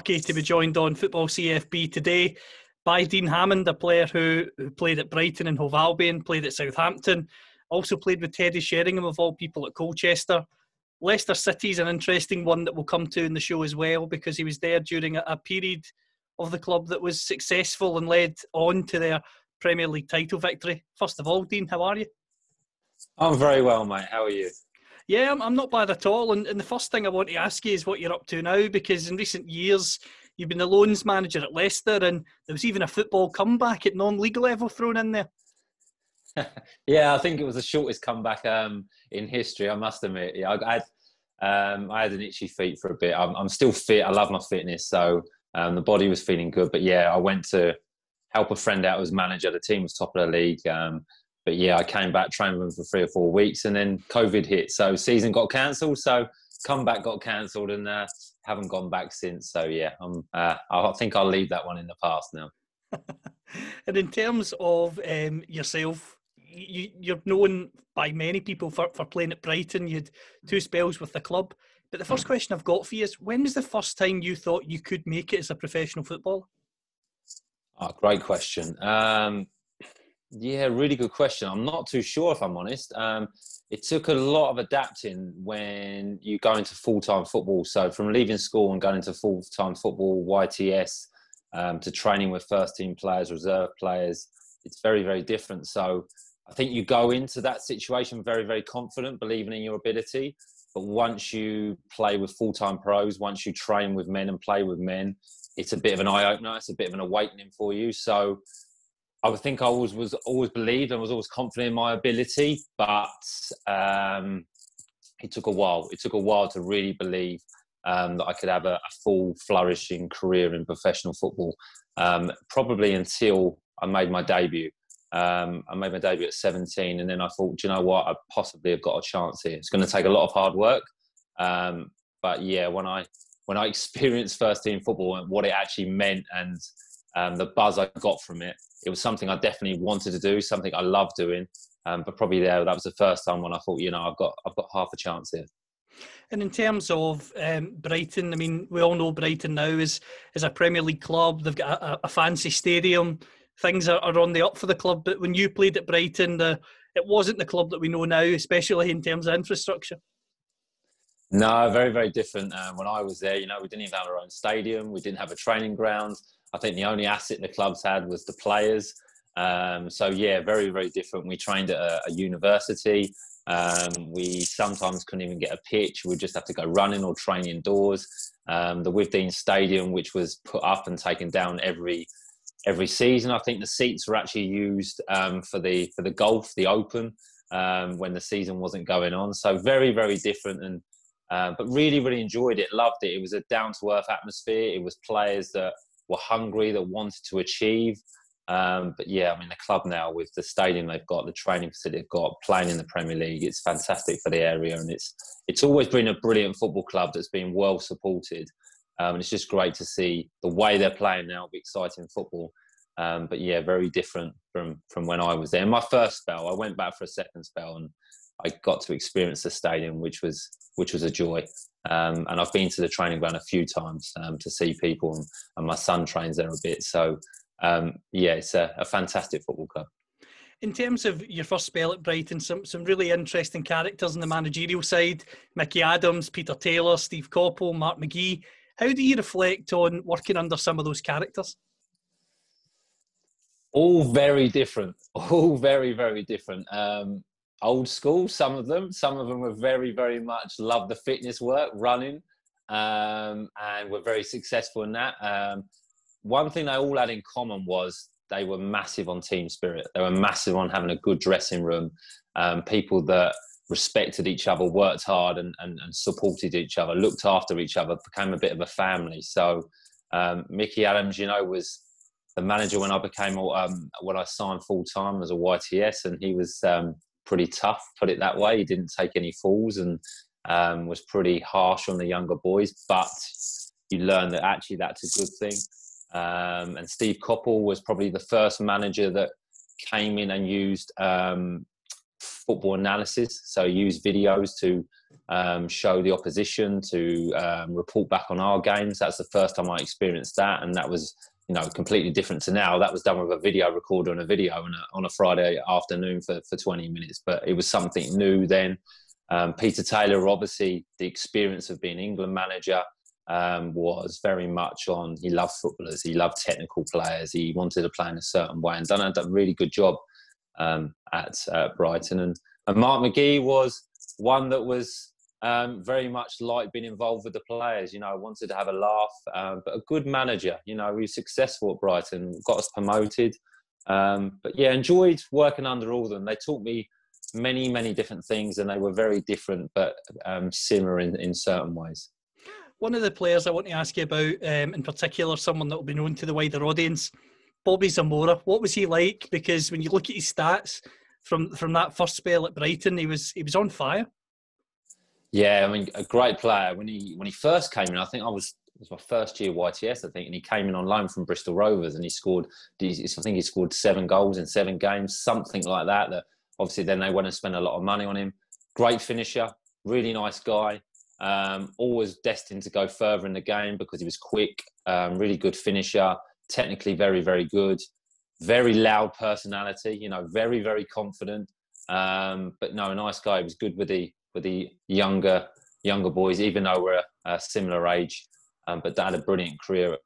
Lucky to be joined on Football CFB today by Dean Hammond, a player who, played at Brighton and Hove Albion, played at Southampton, also played with Teddy Sheringham, of all people, at Colchester. Leicester City is an interesting one that we'll come to in the show as well because he was there during a period of the club that was successful and led on to their Premier League title victory. First of all, Dean, how are you? I'm very well, mate. How are you? Yeah, I'm, I'm not bad at all. And, and the first thing I want to ask you is what you're up to now, because in recent years you've been the loans manager at Leicester, and there was even a football comeback at non-league level thrown in there. yeah, I think it was the shortest comeback um, in history. I must admit. Yeah, I, had um, I had an itchy feet for a bit. I'm, I'm still fit. I love my fitness, so um, the body was feeling good. But yeah, I went to help a friend out as manager. The team was top of the league. But yeah, I came back, trained with them for three or four weeks, and then COVID hit. So season got cancelled. So comeback got cancelled, and uh, haven't gone back since. So yeah, I'm, uh, I think I'll leave that one in the past now. and in terms of um, yourself, you, you're known by many people for, for playing at Brighton. You had two spells with the club. But the first question I've got for you is when was the first time you thought you could make it as a professional footballer? Oh, great question. Um, yeah, really good question. I'm not too sure if I'm honest. Um, it took a lot of adapting when you go into full time football. So, from leaving school and going into full time football, YTS, um, to training with first team players, reserve players, it's very, very different. So, I think you go into that situation very, very confident, believing in your ability. But once you play with full time pros, once you train with men and play with men, it's a bit of an eye opener. It's a bit of an awakening for you. So, I would think I always was always believed and was always confident in my ability, but um, it took a while. It took a while to really believe um, that I could have a, a, full flourishing career in professional football. Um, probably until I made my debut. Um, I made my debut at 17, and then I thought, do you know what, I possibly have got a chance here. It's going to take a lot of hard work, um, but yeah, when I when I experienced first team football and what it actually meant and um, the buzz I got from it, it was something I definitely wanted to do, something I love doing. Um, but probably there, that was the first time when I thought, you know, I've got I've got half a chance here. And in terms of um, Brighton, I mean, we all know Brighton now is is a Premier League club. They've got a, a fancy stadium. Things are, are, on the up for the club. But when you played at Brighton, the, it wasn't the club that we know now, especially in terms of infrastructure. No, very very different. Um, when I was there, you know, we didn't even have our own stadium. We didn't have a training ground. I think the only asset the clubs had was the players. Um, so yeah, very very different. We trained at a, a university. Um, we sometimes couldn't even get a pitch. We'd just have to go running or train indoors. Um, the Withdean Stadium, which was put up and taken down every every season. I think the seats were actually used um, for the for the golf, the Open, um, when the season wasn't going on. So very very different and. Uh, but really, really enjoyed it. Loved it. It was a down to earth atmosphere. It was players that were hungry, that wanted to achieve. Um, but yeah, I mean, the club now with the stadium they've got, the training facility they've got, playing in the Premier League, it's fantastic for the area, and it's it's always been a brilliant football club that's been well supported. Um, and it's just great to see the way they're playing now, be exciting football. Um, but yeah, very different from from when I was there. My first spell, I went back for a second spell, and I got to experience the stadium, which was which was a joy. Um, and I've been to the training ground a few times um, to see people, and, and, my son trains there a bit. So um, yeah, it's a, a, fantastic football club. In terms of your first spell at Brighton, some some really interesting characters on the managerial side: Micky Adams, Peter Taylor, Steve Coppell, Mark McGhee. How do you reflect on working under some of those characters? All very different. All very very different. Um, old school, some of them. Some of them were very, very much love the fitness work, running, um, and were very successful in that. Um, one thing they all had in common was they were massive on team spirit. They were massive on having a good dressing room. um, people that respected each other, worked hard, and, and, and, supported each other, looked after each other, became a bit of a family. So um, Micky Adams, you know, was the manager when I became um, when I signed full time as a YTS, and he was um, pretty tough, put it that way. He didn't take any falls and um, was pretty harsh on the younger boys, but you learn that actually that's a good thing. Um, and Steve Coppell was probably the first manager that came in and used um, football analysis. So use videos to um, show the opposition, to um, report back on our games. That's the first time I experienced that, and that was you know completely different to now. That was done with a video recorder and a video on a, on a Friday afternoon for for 20 minutes, but it was something new then. Um, Peter Taylor, obviously, the experience of being England manager. Um, was very much on. He loved footballers. He loved technical players. He wanted to play in a certain way, and done a really good job um, at uh, Brighton. And, and Mark McGhee was one that was um, very much like being involved with the players. You know, I wanted to have a laugh, um, but a good manager. You know, he was successful at Brighton, got us promoted. Um, but yeah, enjoyed working under all of them. They taught me many, many different things, and they were very different, but um, similar in, in certain ways. One of the players I want to ask you about, um, in particular, someone that will be known to the wider audience, Bobby Zamora, what was he like? Because when you look at his stats from from that first spell at Brighton, he was he was on fire. Yeah, I mean, a great player. When he when he first came in, I think I was it was my first year YTS, I think, and he came in on loan from Bristol Rovers, and he scored. I think he scored seven goals in seven games, something like that. That obviously then they went and spent a lot of money on him. Great finisher, really nice guy. Um, always destined to go further in the game because he was quick, um, really good finisher technically very, very good, very loud personality, you know, very, very confident. Um, but no, a nice guy. He was good with the with the younger younger boys, even though we're a, a similar age. Um, but that had a brilliant career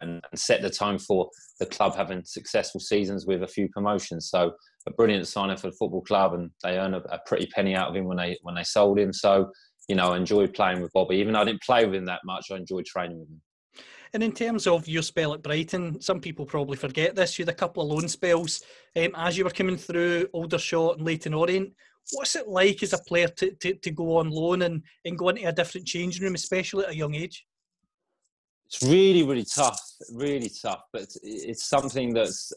and, and, set the tone for the club having successful seasons with a few promotions. So a brilliant signing for the football club, and they earn a, a, pretty penny out of him when they when they sold him. So you know, I enjoyed playing with Bobby. Even though I didn't play with him that much, I enjoyed training with him. And in terms of your spell at Brighton, some people probably forget this. You had a couple of loan spells um, as you were coming through Aldershot and Leyton Orient. What's it like as a player to, to, to go on loan and, and go into a different changing room, especially at a young age? It's really, really tough, really tough. But it's, it's something that's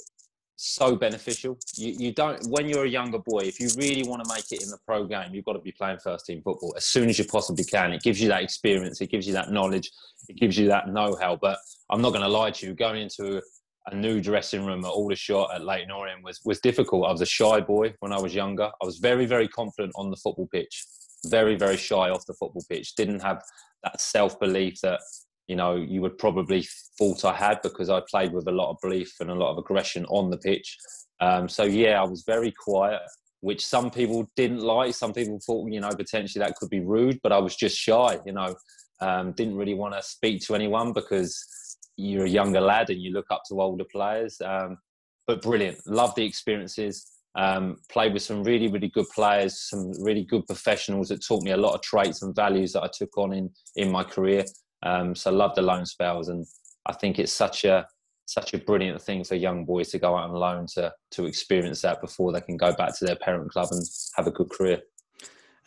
so beneficial. You, you don't when you're a younger boy, if you really want to make it in the pro game, you've got to be playing first team football as soon as you possibly can. It gives you that experience, it gives you that knowledge, it gives you that know-how. But I'm not going to lie to you, going into a new dressing room at Aldershot at Leyton Orient was was difficult. I was a shy boy when I was younger. I was very very confident on the football pitch, very very shy off the football pitch. Didn't have that self belief that you know, you would probably thought I had because I played with a lot of belief and a lot of aggression on the pitch. Um, so yeah, I was very quiet, which some people didn't like. Some people thought, you know, potentially that could be rude, but I was just shy. You know, um, didn't really want to speak to anyone because you're a younger lad and you look up to older players. Um, but brilliant, love the experiences. Um, played with some really, really good players, some really good professionals that taught me a lot of traits and values that I took on in in my career. Um, so love the loan spells, and I think it's such a such a brilliant thing for young boys to go out on loan to to experience that before they can go back to their parent club and have a good career.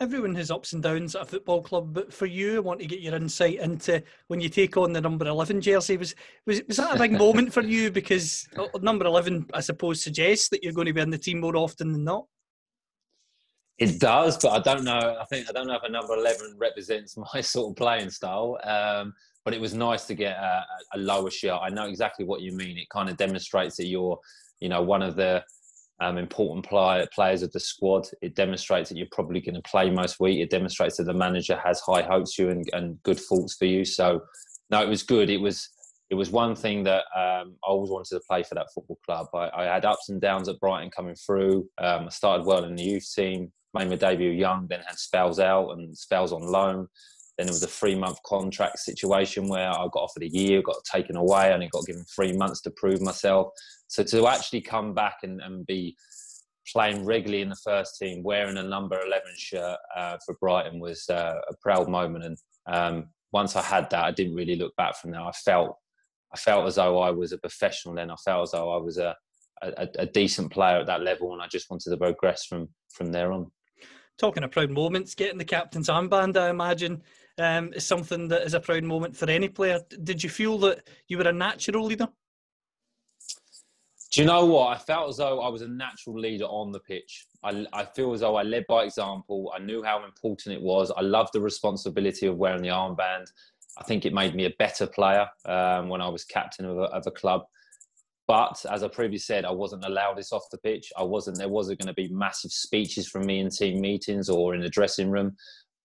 Everyone has ups and downs at a football club, but for you, I want to get your insight into when you take on the number eleven jersey. Was was was that a big moment for you? Because uh, number eleven, I suppose, suggests that you're going to be in the team more often than not. It does, but I don't know. I think I don't know if a number eleven represents my sort of playing style. Um, but it was nice to get a, a, lower shirt. I know exactly what you mean. It kind of demonstrates that you're, you know, one of the um, important play, players of the squad. It demonstrates that you're probably going to play most week. It demonstrates that the manager has high hopes for you and, and good thoughts for you. So, no, it was good. It was it was one thing that um, I always wanted to play for that football club. I, I had ups and downs at Brighton coming through. Um, I started well in the youth team made my debut young, then had spells out and spells on loan. Then it was a three month contract situation where I got offered a year, got taken away, and I got given three months to prove myself. So to actually come back and, and be playing regularly in the first team, wearing a number 11 shirt uh, for Brighton was uh, a proud moment. And um, once I had that, I didn't really look back from there. I felt, I felt as though I was a professional then. I felt as though I was a, a, a decent player at that level, and I just wanted to progress from from there on. Talking of proud moments, getting the captain's armband, I imagine, um, is something that is a proud moment for any player. Did you feel that you were a natural leader? Do you know what? I felt as though I was a natural leader on the pitch. I, I feel as though I led by example. I knew how important it was. I loved the responsibility of wearing the armband. I think it made me a better player um, when I was captain of a, of a, club. But as I previously said, I wasn't allowed this off the pitch. I wasn't. There wasn't going to be massive speeches from me in team meetings or in the dressing room.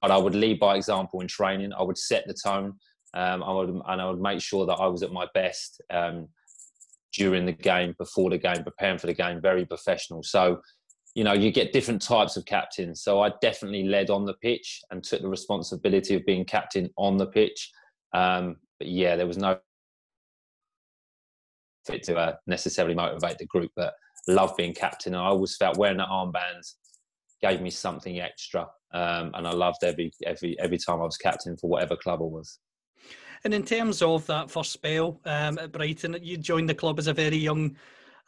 But I would lead by example in training. I would set the tone. Um, I would, and I would make sure that I was at my best. Um, during the game, before the game, preparing for the game, very professional. So, you know, you get different types of captains. So I definitely led on the pitch and took the responsibility of being captain on the pitch. Um, but yeah, there was no fit to uh, necessarily motivate the group, but love being captain. And I always felt wearing the armbands gave me something extra, um, and I loved every every every time I was captain for whatever club I was. And in terms of that first spell um, at Brighton, you joined the club as a very young,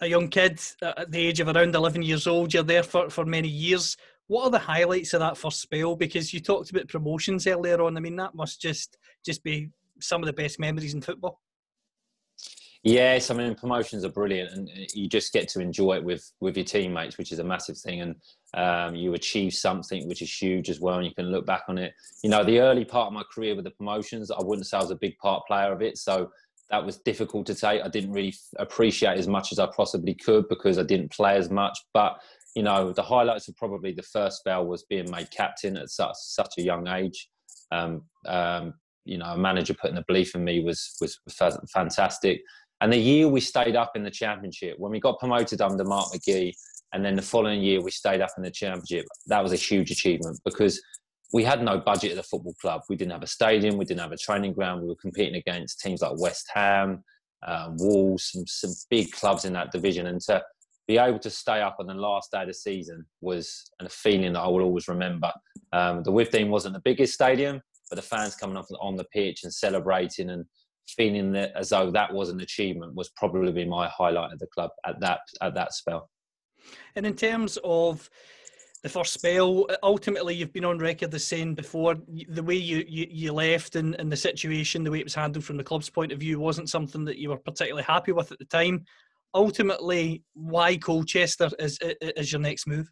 a young kid at the age of around 11 years old. You're there for, for many years. What are the highlights of that first spell? Because you talked about promotions earlier on. I mean, that must just just be some of the best memories in football. Yes, I mean promotions are brilliant, and you just get to enjoy it with with your teammates, which is a massive thing. And um, you achieve something which is huge as well, and you can look back on it. You know, the early part of my career with the promotions, I wouldn't say I was a big part player of it, so that was difficult to take. I didn't really appreciate as much as I possibly could because I didn't play as much. But you know, the highlights of probably the first spell was being made captain at such such a young age. Um, um, you know, a manager putting the belief in me was was fantastic. And the year we stayed up in the championship, when we got promoted under Mark McGhee, and then the following year we stayed up in the championship, that was a huge achievement because we had no budget at the football club. We didn't have a stadium, we didn't have a training ground. We were competing against teams like West Ham, uh, Wolves, some, some big clubs in that division. And to be able to stay up on the last day of the season was a feeling that I will always remember. Um, the Withdean wasn't the biggest stadium, but the fans coming off on the pitch and celebrating and feeling that as though that was an achievement was probably my highlight of the club at that at that spell. And in terms of the first spell, ultimately you've been on record as saying before the way you, you, you left and, and the situation, the way it was handled from the club's point of view wasn't something that you were particularly happy with at the time. Ultimately, why Colchester is, is your next move?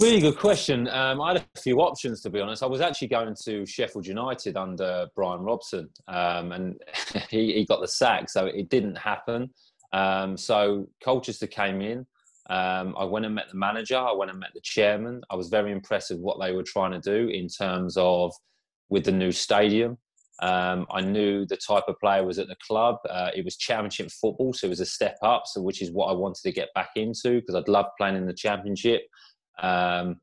Really good question. Um, I had a few options to be honest. I was actually going to Sheffield United under Bryan Robson, um, and he, he, got the sack, so it didn't happen. Um, so Colchester came in. Um, I went and met the manager. I went and met the chairman. I was very impressed with what they were trying to do in terms of with the new stadium. Um, I knew the type of player was at the club. Uh, it was championship football, so it was a step up. So which is what I wanted to get back into because I'd love playing in the championship. Um,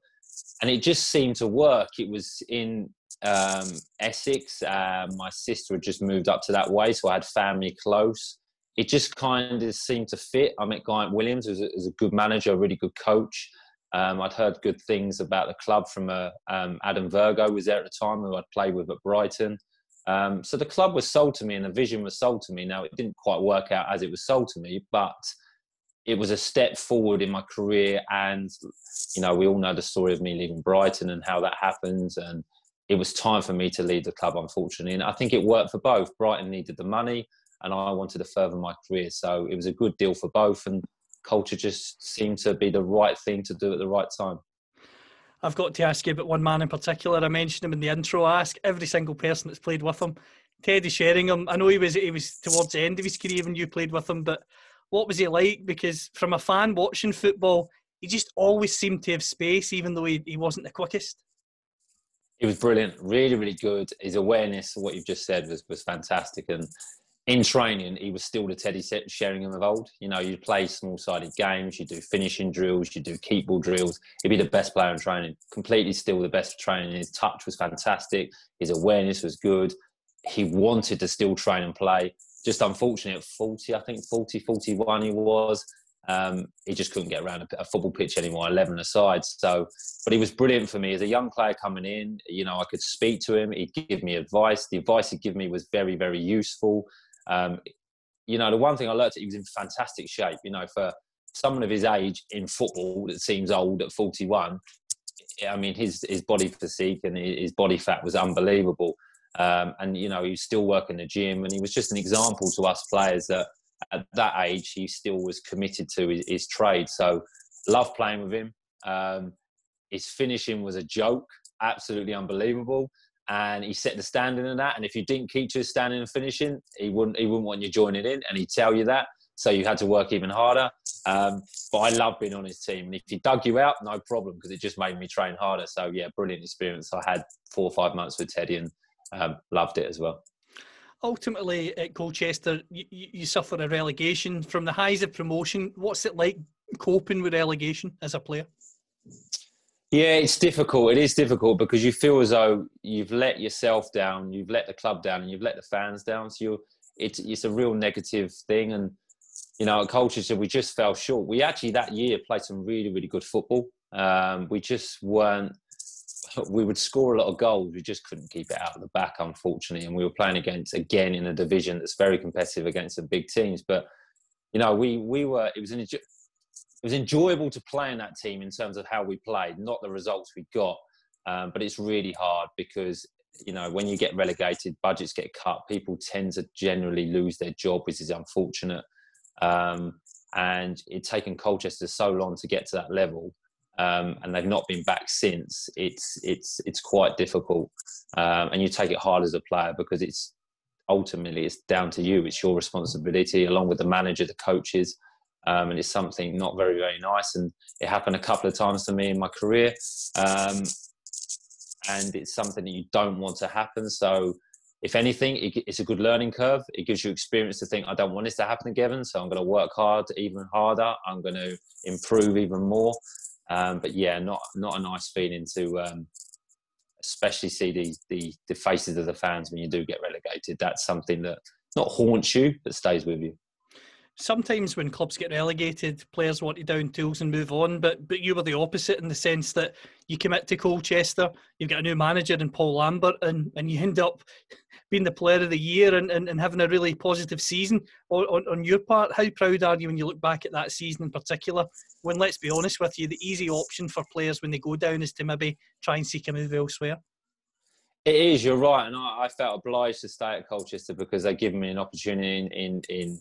and it just seemed to work. It was in um, Essex. Uh, my sister had just moved up to that way, so I had family close. It just kind of seemed to fit. I met Guy Williams, who's a, a good manager, a really good coach. Um, I'd heard good things about the club from uh, um, Adam Virgo was there at the time, who I'd played with at Brighton. Um, so the club was sold to me, and the vision was sold to me. Now it didn't quite work out as it was sold to me, but it was a step forward in my career. And, you know, we all know the story of me leaving Brighton and how that happens. And it was time for me to leave the club, unfortunately. And I think it worked for both. Brighton needed the money and I wanted to further my career. So it was a good deal for both. And culture just seemed to be the right thing to do at the right time. I've got to ask you about one man in particular. I mentioned him in the intro. I ask every single person that's played with him. Teddy Sheringham. I know he was he was towards the end of his career when you played with him, but what was he like? Because from a fan watching football, he just always seemed to have space, even though he, he wasn't the quickest. He was brilliant, really, really good. His awareness of what you've just said was, was fantastic. And in training, he was still the Teddy Sheringham of old. You know, you'd play small sided games, you do finishing drills, you do keep ball drills. He'd be the best player in training, completely still the best training. His touch was fantastic, his awareness was good. He wanted to still train and play just unfortunate at 40, I think 40, 41 he was. Um, he just couldn't get around a, a, football pitch anymore, 11 aside. So, but he was brilliant for me as a young player coming in. You know, I could speak to him. He'd give me advice. The advice he'd give me was very, very useful. Um, you know, the one thing I learned, he was in fantastic shape. You know, for someone of his age in football that seems old at 41, I mean, his his body physique and his body fat was unbelievable. Um, and you know, he was still working the gym, and he was just an example to us players that at that age he still was committed to his, his trade. So, love playing with him. Um, his finishing was a joke, absolutely unbelievable and he set the standard in that. And if you didn't keep to his standing and finishing, he wouldn't he wouldn't want you joining in, and he'd tell you that. So you had to work even harder. Um, but I love being on his team, and if he dug you out, no problem because it just made me train harder. So yeah, brilliant experience. I had four or five months with Teddy and um, loved it as well. Ultimately, at Colchester, you, you suffer a relegation from the highs of promotion. What's it like coping with relegation as a player? Yeah, it's difficult. It is difficult because you feel as though you've let yourself down, you've let the club down, and you've let the fans down. So you it's it's a real negative thing. And you know, at Colchester, we just fell short. We actually that year played some really really good football. Um, we just weren't. We would score a lot of goals. We just couldn't keep it out of the back, unfortunately. And we were playing against again in a division that's very competitive against the big teams. But you know, we we were. It was an it was enjoyable to play in that team in terms of how we played, not the results we got. Um, but it's really hard because you know when you get relegated, budgets get cut. People tend to generally lose their job, which is unfortunate. Um, and it's taken Colchester so long to get to that level, um, and they've not been back since. It's it's it's quite difficult, um, and you take it hard as a player because it's ultimately it's down to you. It's your responsibility, along with the manager, the coaches um, and it's something not very very nice. And it happened a couple of times to me in my career, um, and it's something that you don't want to happen. So, if anything, it, it's a good learning curve. It gives you experience to think, I don't want this to happen again, so I'm going to work hard even harder. I'm going to improve even more. Um, but yeah, not not a nice feeling to um, especially see the, the, the faces of the fans when you do get relegated. That's something that not haunts you, but stays with you sometimes when clubs get relegated, players want to down tools and move on. But but you were the opposite in the sense that you commit to Colchester, you've got a new manager in Paul Lambert, and, and you end up being the player of the year and, and, and having a really positive season. On, on, on your part, how proud are you when you look back at that season in particular? When let's be honest with you, the easy option for players when they go down is to maybe try and seek a move elsewhere. It is. You're right, and I, I, felt obliged to stay at Colchester because they'd given me an opportunity in in, in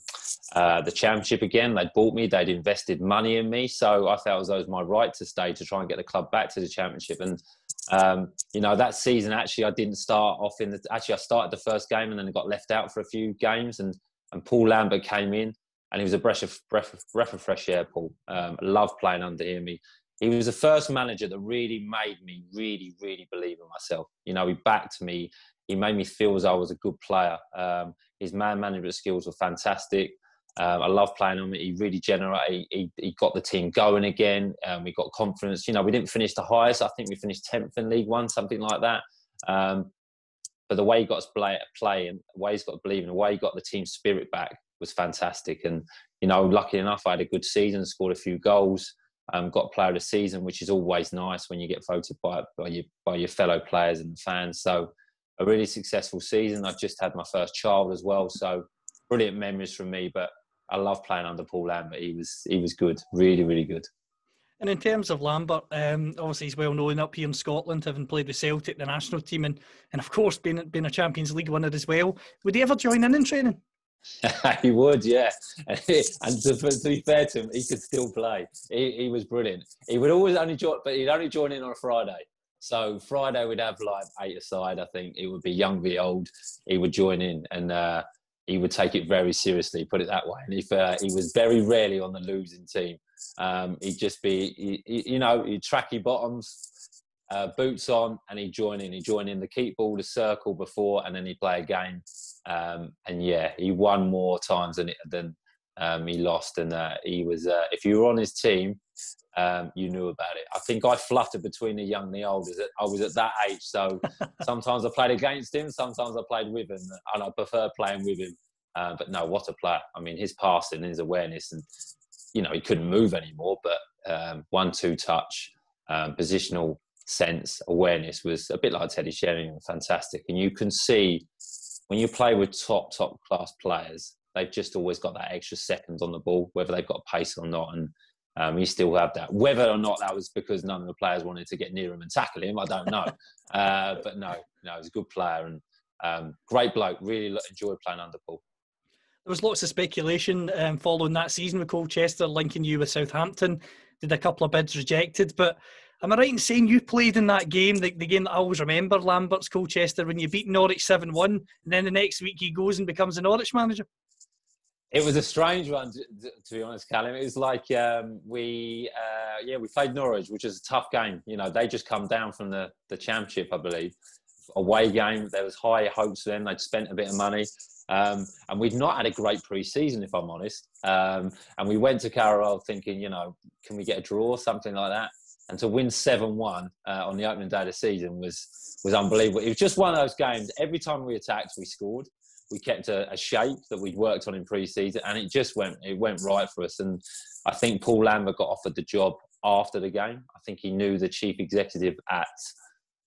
uh, the championship again. They'd bought me. They'd invested money in me, so I felt as though it was my right to stay to try and get the club back to the championship. And um, you know that season, actually, I didn't start off in the. Actually, I started the first game and then got left out for a few games. And and Paul Lambert came in, and he was a breath of breath of, breath of fresh air. Paul, um, love playing under him. He, he was the first manager that really made me really, really believe in myself. You know, he backed me. He made me feel as I was a good player. Um, his man management skills were fantastic. Um, I love playing him. He really generated. He, he got the team going again. Um, we got confidence. You know, we didn't finish the highest. I think we finished tenth in League One, something like that. Um, but the way he got us play, play and the way he's got to believe, and the way he got the team spirit back was fantastic. And you know, lucky enough, I had a good season, scored a few goals um, got player of the season, which is always nice when you get voted by by your by your fellow players and the fans. So a really successful season. I've just had my first child as well, so brilliant memories from me. But I love playing under Paul Lambert. He was he was good, really really good. And in terms of Lambert, um, obviously he's well known up here in Scotland, having played with Celtic, the national team, and, and of course being being a Champions League winner as well. Would he ever join in in training? he would, yeah. and to, to, be fair to him, he could still play. He, he was brilliant. He would always only join, but he'd only join in on a Friday. So Friday we'd have like eight aside. I think it would be young v old. He would join in and uh, he would take it very seriously. Put it that way. And if uh, he was very rarely on the losing team, um, he'd just be, he, he, you know, he'd tracky bottoms, uh, boots on, and he'd join in. He'd join in the keep ball, the circle before, and then he'd play a game. Um, and yeah, he won more times than than um, he lost. And uh, he was, uh, if you were on his team, um, you knew about it. I think I fluttered between the young and the old. Is I was at that age, so sometimes I played against him, sometimes I played with him, and I prefer playing with him. Uh, but no, what a player! I mean, his passing, his awareness, and you know he couldn't move anymore, but um, one-two touch, um, positional sense, awareness was a bit like Teddy Sheringham, fantastic. And you can see when you play with top top class players, they've just always got that extra second on the ball, whether they've got pace or not. And um, he still have that. Whether or not that was because none of the players wanted to get near him and tackle him, I don't know. uh, but no, no, he's a good player and um, great bloke. Really enjoyed playing under Paul. There was lots of speculation um, following that season with Colchester linking you with Southampton. Did a couple of bids rejected, but am I right in saying you played in that game, the, the game that I always remember, Lambert's Colchester, when you beat Norwich 7 1, and then the next week he goes and becomes a Norwich manager? It was a strange one, to, be honest, Callum. It was like um, we, uh, yeah, we played Norwich, which is a tough game. You know, they just come down from the, the championship, I believe. Away game, there was high hopes for them. They'd spent a bit of money. Um, and we'd not had a great pre-season, if I'm honest. Um, and we went to Carrow thinking, you know, can we get a draw, something like that? And to win seven-one uh, on the opening day of the season was was unbelievable. It was just one of those games. Every time we attacked, we scored we kept a, a, shape that we'd worked on in pre-season, and it just went it went right for us. And I think Paul Lambert got offered the job after the game. I think he knew the chief executive at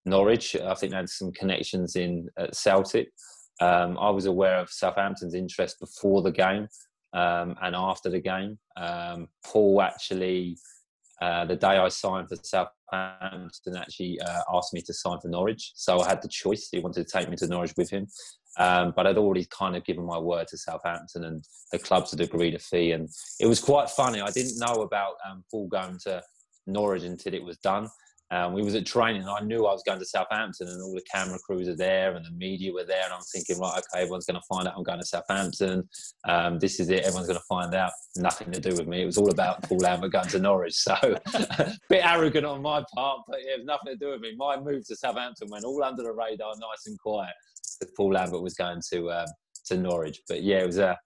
Norwich. I think they had some connections in at Celtic. Um, I was aware of Southampton's interest before the game um, and after the game. Um, Paul actually, uh, the day I signed for Southampton, actually uh, asked me to sign for Norwich. So I had the choice. He wanted to take me to Norwich with him. Um, but I'd already kind of given my word to Southampton, and the clubs had agreed a fee. And it was quite funny. I didn't know about um, Paul going to Norwich until it was done. Um, we was at training. I knew I was going to Southampton, and all the camera crews are there, and the media were there. And I'm thinking, right, okay, everyone's going to find out I'm going to Southampton. Um, this is it. Everyone's going to find out. Nothing to do with me. It was all about Paul Lambert going to Norwich. So, a bit arrogant on my part, but it has nothing to do with me. My move to Southampton went all under the radar, nice and quiet that Paul Lambert was going to um, to Norwich. But yeah, it was a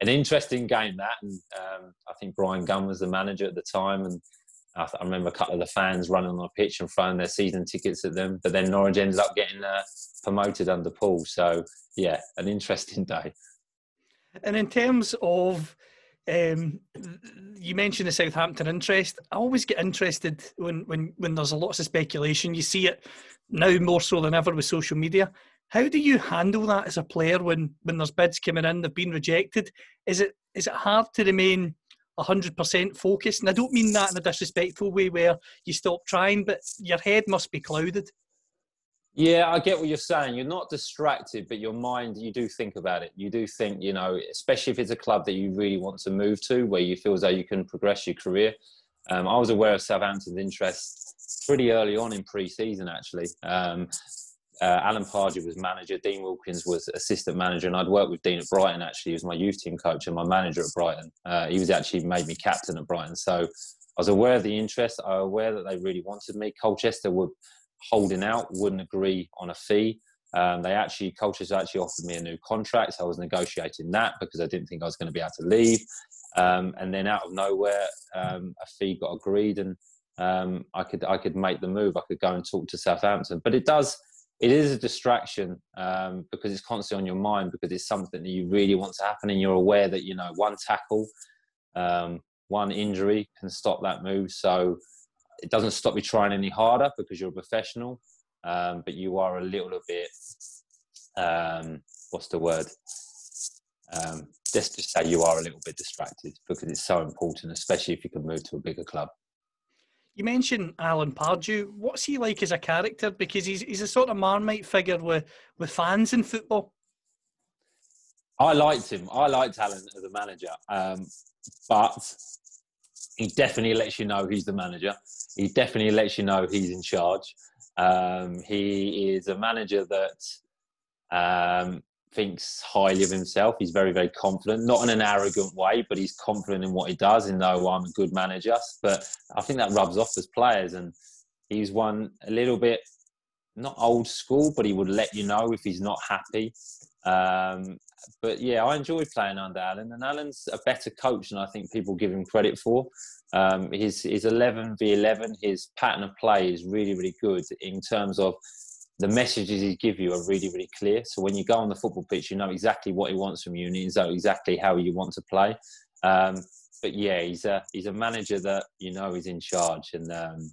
an interesting game that, and um, I think Bryan Gunn was the manager at the time, and I, I, remember a couple of the fans running on the pitch and throwing their season tickets at them. But then Norwich ended up getting uh, promoted under Paul. So yeah, an interesting day. And in terms of um, you mentioned the Southampton interest. I always get interested when, when, when there's a lots of speculation. You see it now more so than ever with social media. How do you handle that as a player when when there's bids coming in, they've been rejected? Is it is it hard to remain hundred percent focused? And I don't mean that in a disrespectful way where you stop trying, but your head must be clouded. Yeah, I get what you're saying. You're not distracted, but your mind, you do think about it. You do think, you know, especially if it's a club that you really want to move to, where you feel as though you can progress your career. Um, I was aware of Southampton's interest pretty early on in pre-season, actually. Um, uh, Alan Pardew was manager, Dean Wilkins was assistant manager, and I'd worked with Dean at Brighton. Actually, he was my youth team coach and my manager at Brighton. Uh, he was actually made me captain at Brighton, so I was aware of the interest. I was aware that they really wanted me. Colchester were holding out, wouldn't agree on a fee. Um, they actually, Colchester actually offered me a new contract. So I was negotiating that because I didn't think I was going to be able to leave. Um, and then out of nowhere, um, a fee got agreed, and um, I could I could make the move. I could go and talk to Southampton. But it does it is a distraction um, because it's constantly on your mind because it's something that you really want to happen and you're aware that you know one tackle um, one injury can stop that move. So it doesn't stop you trying any harder because you're a professional um, but you are a little bit um, what's the word? Um, just to say you are a little bit distracted because it's so important especially if you can move to a bigger club you mentioned Alan Pardew. What's he like as a character? Because he's he's a sort of Marmite figure with, with fans in football. I liked him. I liked Alan as a manager, um, but he definitely lets you know he's the manager. He definitely lets you know he's in charge. Um, he is a manager that um, thinks highly of himself. He's very, very confident, not in an arrogant way, but he's confident in what he does and know I'm a good manager. But I think that rubs off as players. And he's one a little bit, not old school, but he would let you know if he's not happy. Um, but yeah, I enjoy playing under Alan, and Alan's a better coach than I think people give him credit for. Um, his his 11 v 11, his pattern of play is really really good in terms of the messages he give you are really, really clear. So when you go on the football pitch, you know exactly what he wants from you, and you know exactly how you want to play. Um, but yeah, he's a he's a manager that you know is in charge, and um,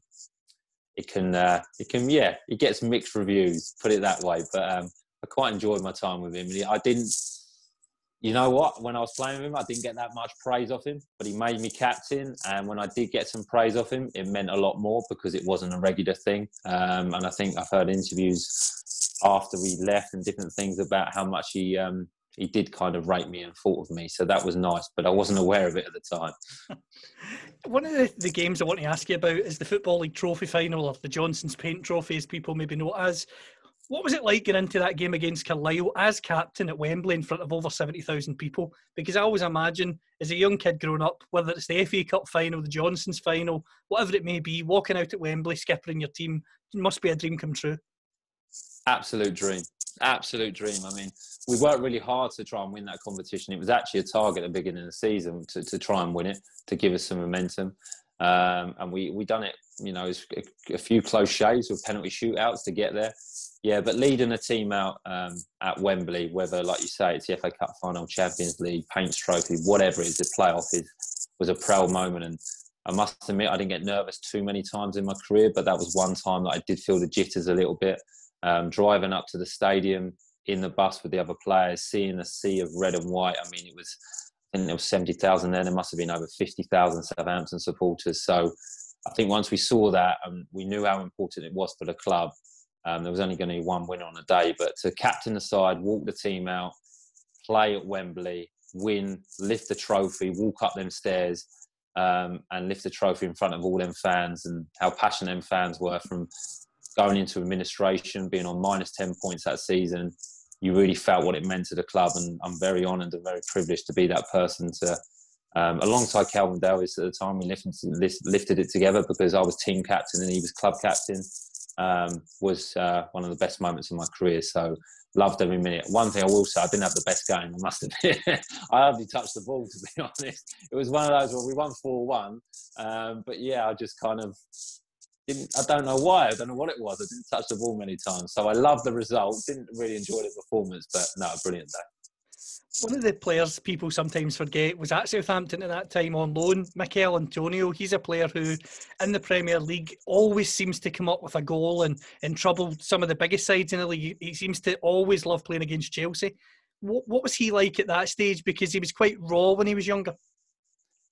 it can uh, it can yeah, he gets mixed reviews. Put it that way. But um, I quite enjoyed my time with him. I didn't. You know what? When I was playing with him, I didn't get that much praise off him, but he made me captain. And when I did get some praise off him, it meant a lot more because it wasn't a regular thing. Um, and I think I've heard interviews after we left and different things about how much he um, he did kind of rate me and thought of me. So that was nice, but I wasn't aware of it at the time. One of the, the, games I want to ask you about is the Football League Trophy final, or the Johnstone's Paint Trophy, as people maybe know it as. What was it like getting into that game against Carlisle as captain at Wembley in front of over 70,000 people? Because I always imagine, as a young kid growing up, whether it's the FA Cup final, the Johnstone's final, whatever it may be, walking out at Wembley, skipping your team, must be a dream come true. Absolute dream. Absolute dream. I mean, we worked really hard to try and win that competition. It was actually a target at the beginning of the season to, to try and win it, to give us some momentum. Um, and we we done it. You know, a, a, few close shaves with penalty shootouts to get there. Yeah, but leading a team out um, at Wembley, whether like you say it's the FA Cup final, Champions League, Paints Trophy, whatever it is, the playoff is was a proud moment. And I must admit, I didn't get nervous too many times in my career, but that was one time that I did feel the jitters a little bit. Um, driving up to the stadium in the bus with the other players, seeing a sea of red and white. I mean, it was I think there was 70,000 there. There must have been over 50,000 Southampton supporters. So I think once we saw that and we knew how important it was for the club, um, there was only going to be one winner on a day. But to captain the side, walk the team out, play at Wembley, win, lift the trophy, walk up them stairs, um, and lift the trophy in front of all them fans, and how passionate them fans were from going into administration, being on minus 10 points that season, you really felt what it meant to the club. And I'm very honoured and very privileged to be that person to, um, alongside Kelvin Davis at the time, we lifted, lifted it together because I was team captain and he was club captain. Um, was uh, one of the best moments of my career. So loved every minute. One thing I will say, I didn't have the best game. I must admit, I hardly touched the ball to be honest. It was one of those where we won four one, um, but yeah, I just kind of didn't I don't know why. I don't know what it was. I didn't touch the ball many times. So I love the result. Didn't really enjoy the performance, but no, brilliant day. One of the players people sometimes forget was at Southampton at that time on loan, Michael Antonio. He's a player who, in the Premier League, always seems to come up with a goal and, and trouble some of the biggest sides in the league. He seems to always love playing against Chelsea. What, what was he like at that stage? Because he was quite raw when he was younger.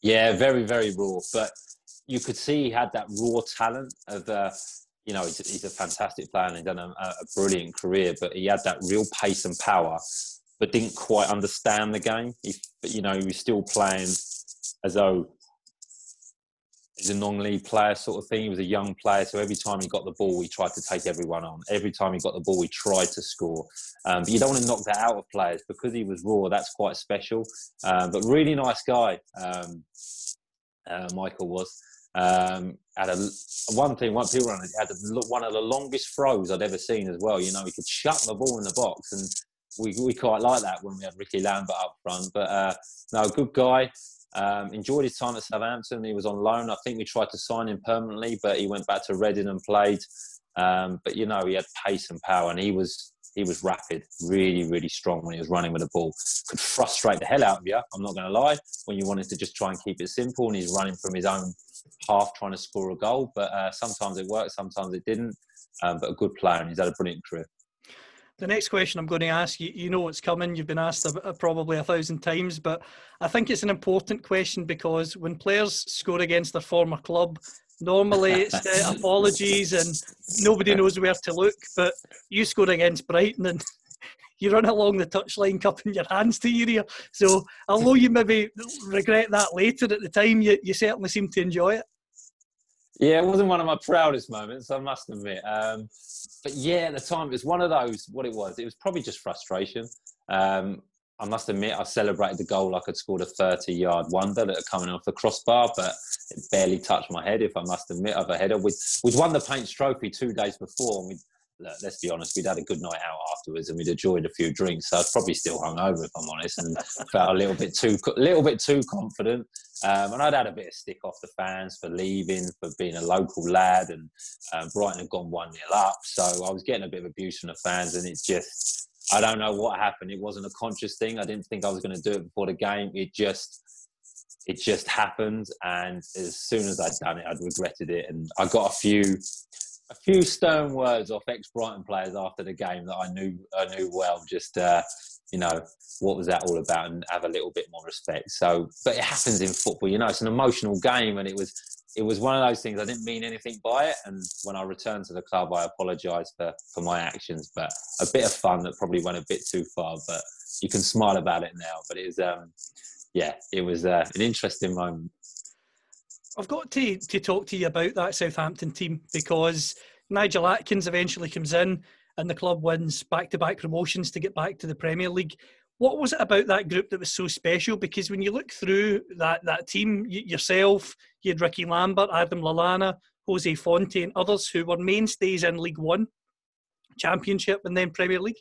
Yeah, very, very raw. But you could see he had that raw talent of uh, you know he's, he's, a fantastic player and he's done a, a, brilliant career but he had that real pace and power but didn't quite understand the game. He, but you know he was still playing as though he's a non-league player sort of thing. He was a young player so every time he got the ball he tried to take everyone on. Every time he got the ball he tried to score. Um, but you don't want to knock that out of players. Because he was raw that's quite special. Um, but really nice guy um, uh, michael was. Um, had a one thing, one people had a, one of the longest throws I'd ever seen as well. You know, he could shut the ball in the box, and we we quite like that when we had Rickie Lambert up front. But uh, no, good guy. Um, enjoyed his time at Southampton. He was on loan. I think we tried to sign him permanently, but he went back to Reading and played. Um, but you know, he had pace and power, and he was he was rapid, really, really strong when he was running with the ball. Could frustrate the hell out of you. I'm not going to lie. When you wanted to just try and keep it simple, and he's running from his own half trying to score a goal. But uh, sometimes it worked, sometimes it didn't. Um, but a good player, and he's had a brilliant career. The next question I'm going to ask you, you know what's coming. You've been asked probably a thousand times, but I think it's an important question because when players score against their former club, normally it's uh, apologies and nobody knows where to look. But you scored against Brighton and you run along the touchline cupping your hands to your ear. So although you maybe regret that later, at the time you, you certainly seem to enjoy it. Yeah, it wasn't one of my proudest moments, I must admit. Um, but yeah, at the time, it was one of those, what it was, it was probably just frustration. Um, I must admit, I celebrated the goal like I'd scored a 30 yard wonder that had coming off the crossbar, but it barely touched my head, if I must admit, of a header. We'd, we'd won the Paints Trophy two days before, and we'd look, let's be honest, we'd had a good night out afterwards and we'd enjoyed a few drinks. So I was probably still hungover, if I'm honest, and felt a little bit too, little bit too confident. Um, and I'd had a bit of stick off the fans for leaving, for being a local lad, and um, Brighton had gone one 0 up. So I was getting a bit of abuse from the fans, and it's just, I don't know what happened. It wasn't a conscious thing. I didn't think I was going to do it before the game. It just it just happened and as soon as I'd done it I'd regretted it and I got a few a few stern words off ex Brighton players after the game that I knew I knew well. Just uh, you know, what was that all about, and have a little bit more respect. So, but it happens in football, you know, it's an emotional game, and it was it was one of those things. I didn't mean anything by it, and when I returned to the club, I apologised for for my actions. But a bit of fun that probably went a bit too far, but you can smile about it now. But it was, um, yeah, it was uh, an interesting moment. I've got to, to talk to you about that Southampton team because Nigel Adkins eventually comes in and the club wins back to back promotions to get back to the Premier League. What was it about that group that was so special? Because when you look through that, that team, yourself, you had Rickie Lambert, Adam Lallana, Jose Fonte, and others who were mainstays in League One, Championship, and then Premier League.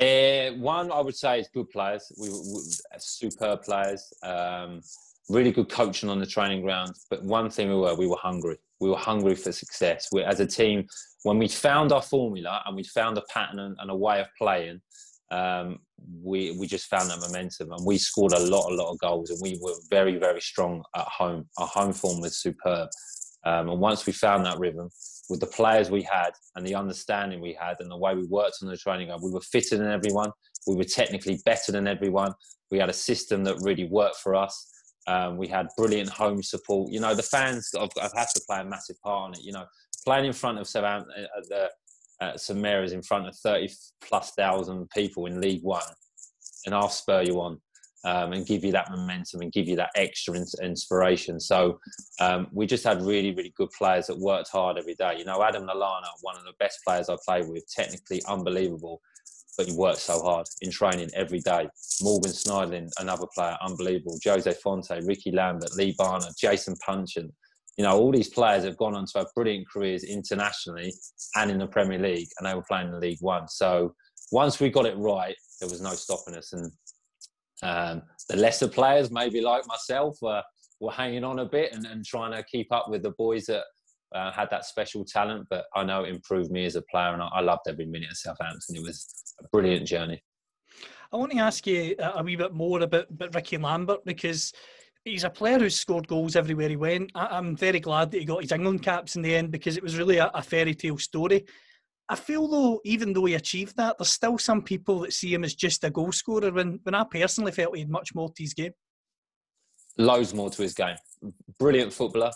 Uh, one, I would say, is good players. We were superb players. Um, really good coaching on the training ground. But one thing we were, we were hungry. We were hungry for success. We, as a team, when we found our formula and we found a pattern and, a way of playing, um, we we just found that momentum and we scored a lot, a lot of goals. And we were very, very strong at home. Our home form was superb. Um, and once we found that rhythm, with the players we had and the understanding we had and the way we worked on the training ground, we were fitter than everyone. We were technically better than everyone. We had a system that really worked for us. Um, we had brilliant home support. You know, the fans, I've, I've, had to play a massive part in it. You know, playing in front of Southampton uh, the at St Mary's in front of 30 plus thousand people in League One, and I'll spur you on um, and give you that momentum and give you that extra inspiration. So um, we just had really, really good players that worked hard every day. You know, Adam Lallana, one of the best players I played with, technically unbelievable but he worked so hard in training every day. Morgan Schneiderlin, another player, unbelievable. Jose Fonte, Rickie Lambert, Lee Barnard, Jason Puncheon. You know, all these players have gone on to have brilliant careers internationally and in the Premier League, and they were playing in League One. So once we got it right, there was no stopping us. And um, the lesser players, maybe like myself, were, were hanging on a bit and, and trying to keep up with the boys that uh, had that special talent. But I know it improved me as a player, and I, I loved every minute of Southampton. It was a brilliant journey. I want to ask you a wee bit more about, about Rickie Lambert because he's a player who's scored goals everywhere he went. I, am very glad that he got his England caps in the end because it was really a, a fairy tale story. I feel though, even though he achieved that, there's still some people that see him as just a goal scorer. When when I personally felt he had much more to his game. Loads more to his game. Brilliant footballer.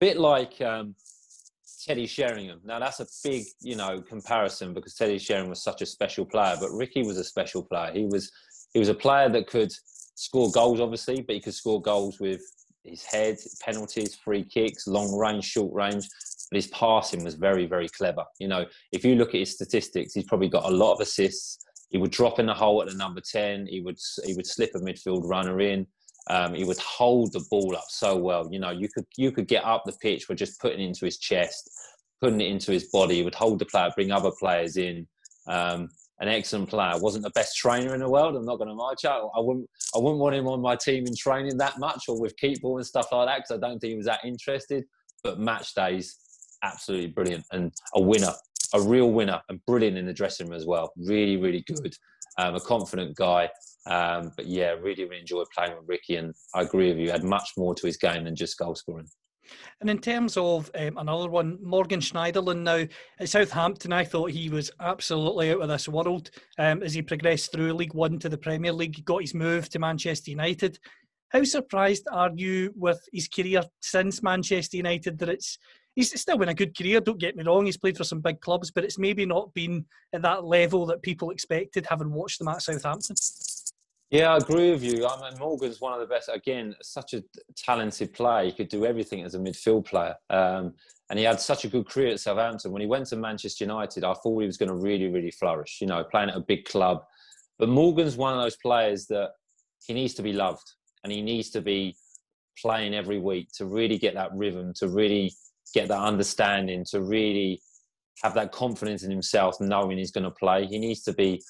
Bit like um, Teddy Sheringham. Now that's a big, you know, comparison because Teddy Sheringham was such a special player, but Rickie was a special player. He was he was a player that could score goals, obviously, but he could score goals with his head, penalties, free kicks, long range, short range. But his passing was very, very clever. You know, if you look at his statistics, he's probably got a lot of assists. He would drop in the hole at the number ten. He would he would slip a midfield runner in. Um, he would hold the ball up so well. You know, you could you could get up the pitch with just putting it into his chest, putting it into his body. He would hold the player, bring other players in. Um, an excellent player. wasn't the best trainer in the world. I'm not going to march out. I wouldn't. I wouldn't want him on my team in training that much or with keep ball and stuff like that because I don't think he was that interested. But match days, absolutely brilliant and a winner, a real winner, and brilliant in the dressing room as well. Really, really good. Um, a confident guy. Um, but yeah, really, really enjoyed playing with Rickie, and I agree with you. Had much more to his game than just goal scoring. And in terms of um, another one, Morgan Schneiderlin now at Southampton, I thought he was absolutely out of this world um, as he progressed through League One to the Premier League, got his move to Manchester United. How surprised are you with his career since Manchester United that it's he's still been a good career, don't get me wrong, he's played for some big clubs, but it's maybe not been at that level that people expected having watched them at Southampton? Yeah, I agree with you. I mean, Morgan's one of the best. Again, such a talented player. He could do everything as a midfield player. Um, and he had such a good career at Southampton. When he went to Manchester United, I thought he was going to really, really flourish, you know, playing at a big club. But Morgan's one of those players that he needs to be loved and he needs to be playing every week to really get that rhythm, to really get that understanding, to really have that confidence in himself, knowing he's going to play. He needs to be,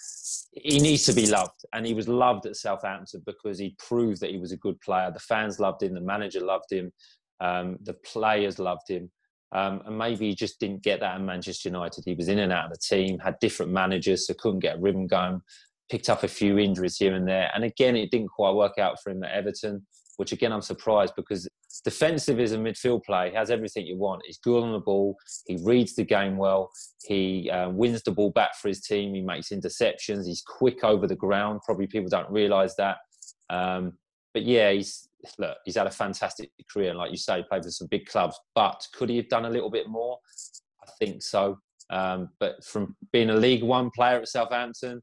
he needs to be loved, and he was loved at Southampton because he proved that he was a good player. The fans loved him, the manager loved him, um, the players loved him, um, and maybe he just didn't get that in Manchester United. He was in and out of the team, had different managers, so couldn't get a rhythm going. Picked up a few injuries here and there, and again, it didn't quite work out for him at Everton. Which again, I'm surprised because defensive is a midfield play. He has everything you want. He's good on the ball. He reads the game well. He uh, wins the ball back for his team. He makes interceptions. He's quick over the ground. Probably people don't realise that. Um, but yeah, he's look. He's had a fantastic career, and like you say, played for some big clubs. But could he have done a little bit more? I think so. Um, but from being a League One player at Southampton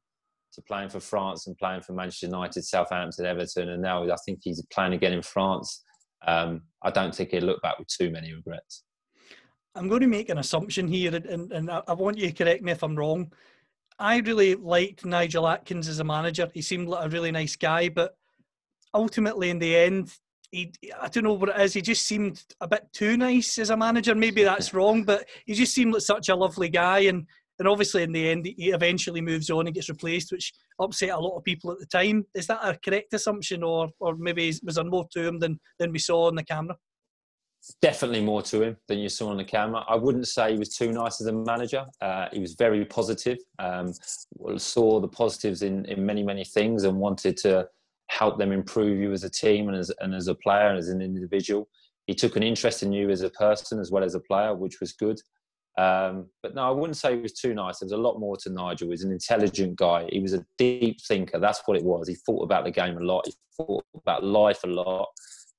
to playing for France and playing for Manchester United, Southampton, Everton, and now I think he's playing again in France. Um, I don't think he'll look back with too many regrets. I'm going to make an assumption here, and, and I want you to correct me if I'm wrong. I really liked Nigel Adkins as a manager. He seemed like a really nice guy, but ultimately, in the end, he I don't know what it is. He just seemed a bit too nice as a manager. Maybe that's wrong, but he just seemed like such a lovely guy. And and obviously, in the end, he eventually moves on and gets replaced, which upset a lot of people at the time. Is that a correct assumption, or or maybe was there more to him than than we saw on the camera? Definitely more to him than you saw on the camera. I wouldn't say he was too nice as a manager. Uh, he was very positive. Um, saw the positives in, in many many things and wanted to help them improve you as a team and as and as a player and as an individual. He took an interest in you as a person as well as a player, which was good. Um, but no, I wouldn't say he was too nice. There was a lot more to Nigel. He was an intelligent guy. He was a deep thinker. That's what it was. He thought about the game a lot. He thought about life a lot.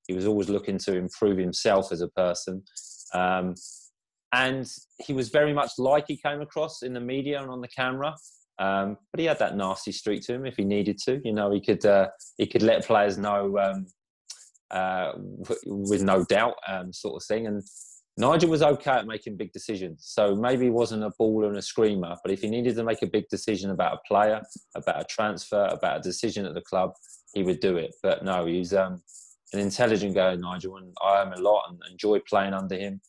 He was always looking to improve himself as a person. Um, and he was very much like he came across in the media and on the camera. Um, but he had that nasty streak to him if he needed to. You know, he could uh, he could let players know um, uh, with no doubt, um, sort of thing. And Nigel was okay at making big decisions. So maybe he wasn't a baller and a screamer, but if he needed to make a big decision about a player, about a transfer, about a decision at the club, he would do it. But no, he's um, an intelligent guy, Nigel, and I am a lot and enjoy playing under him.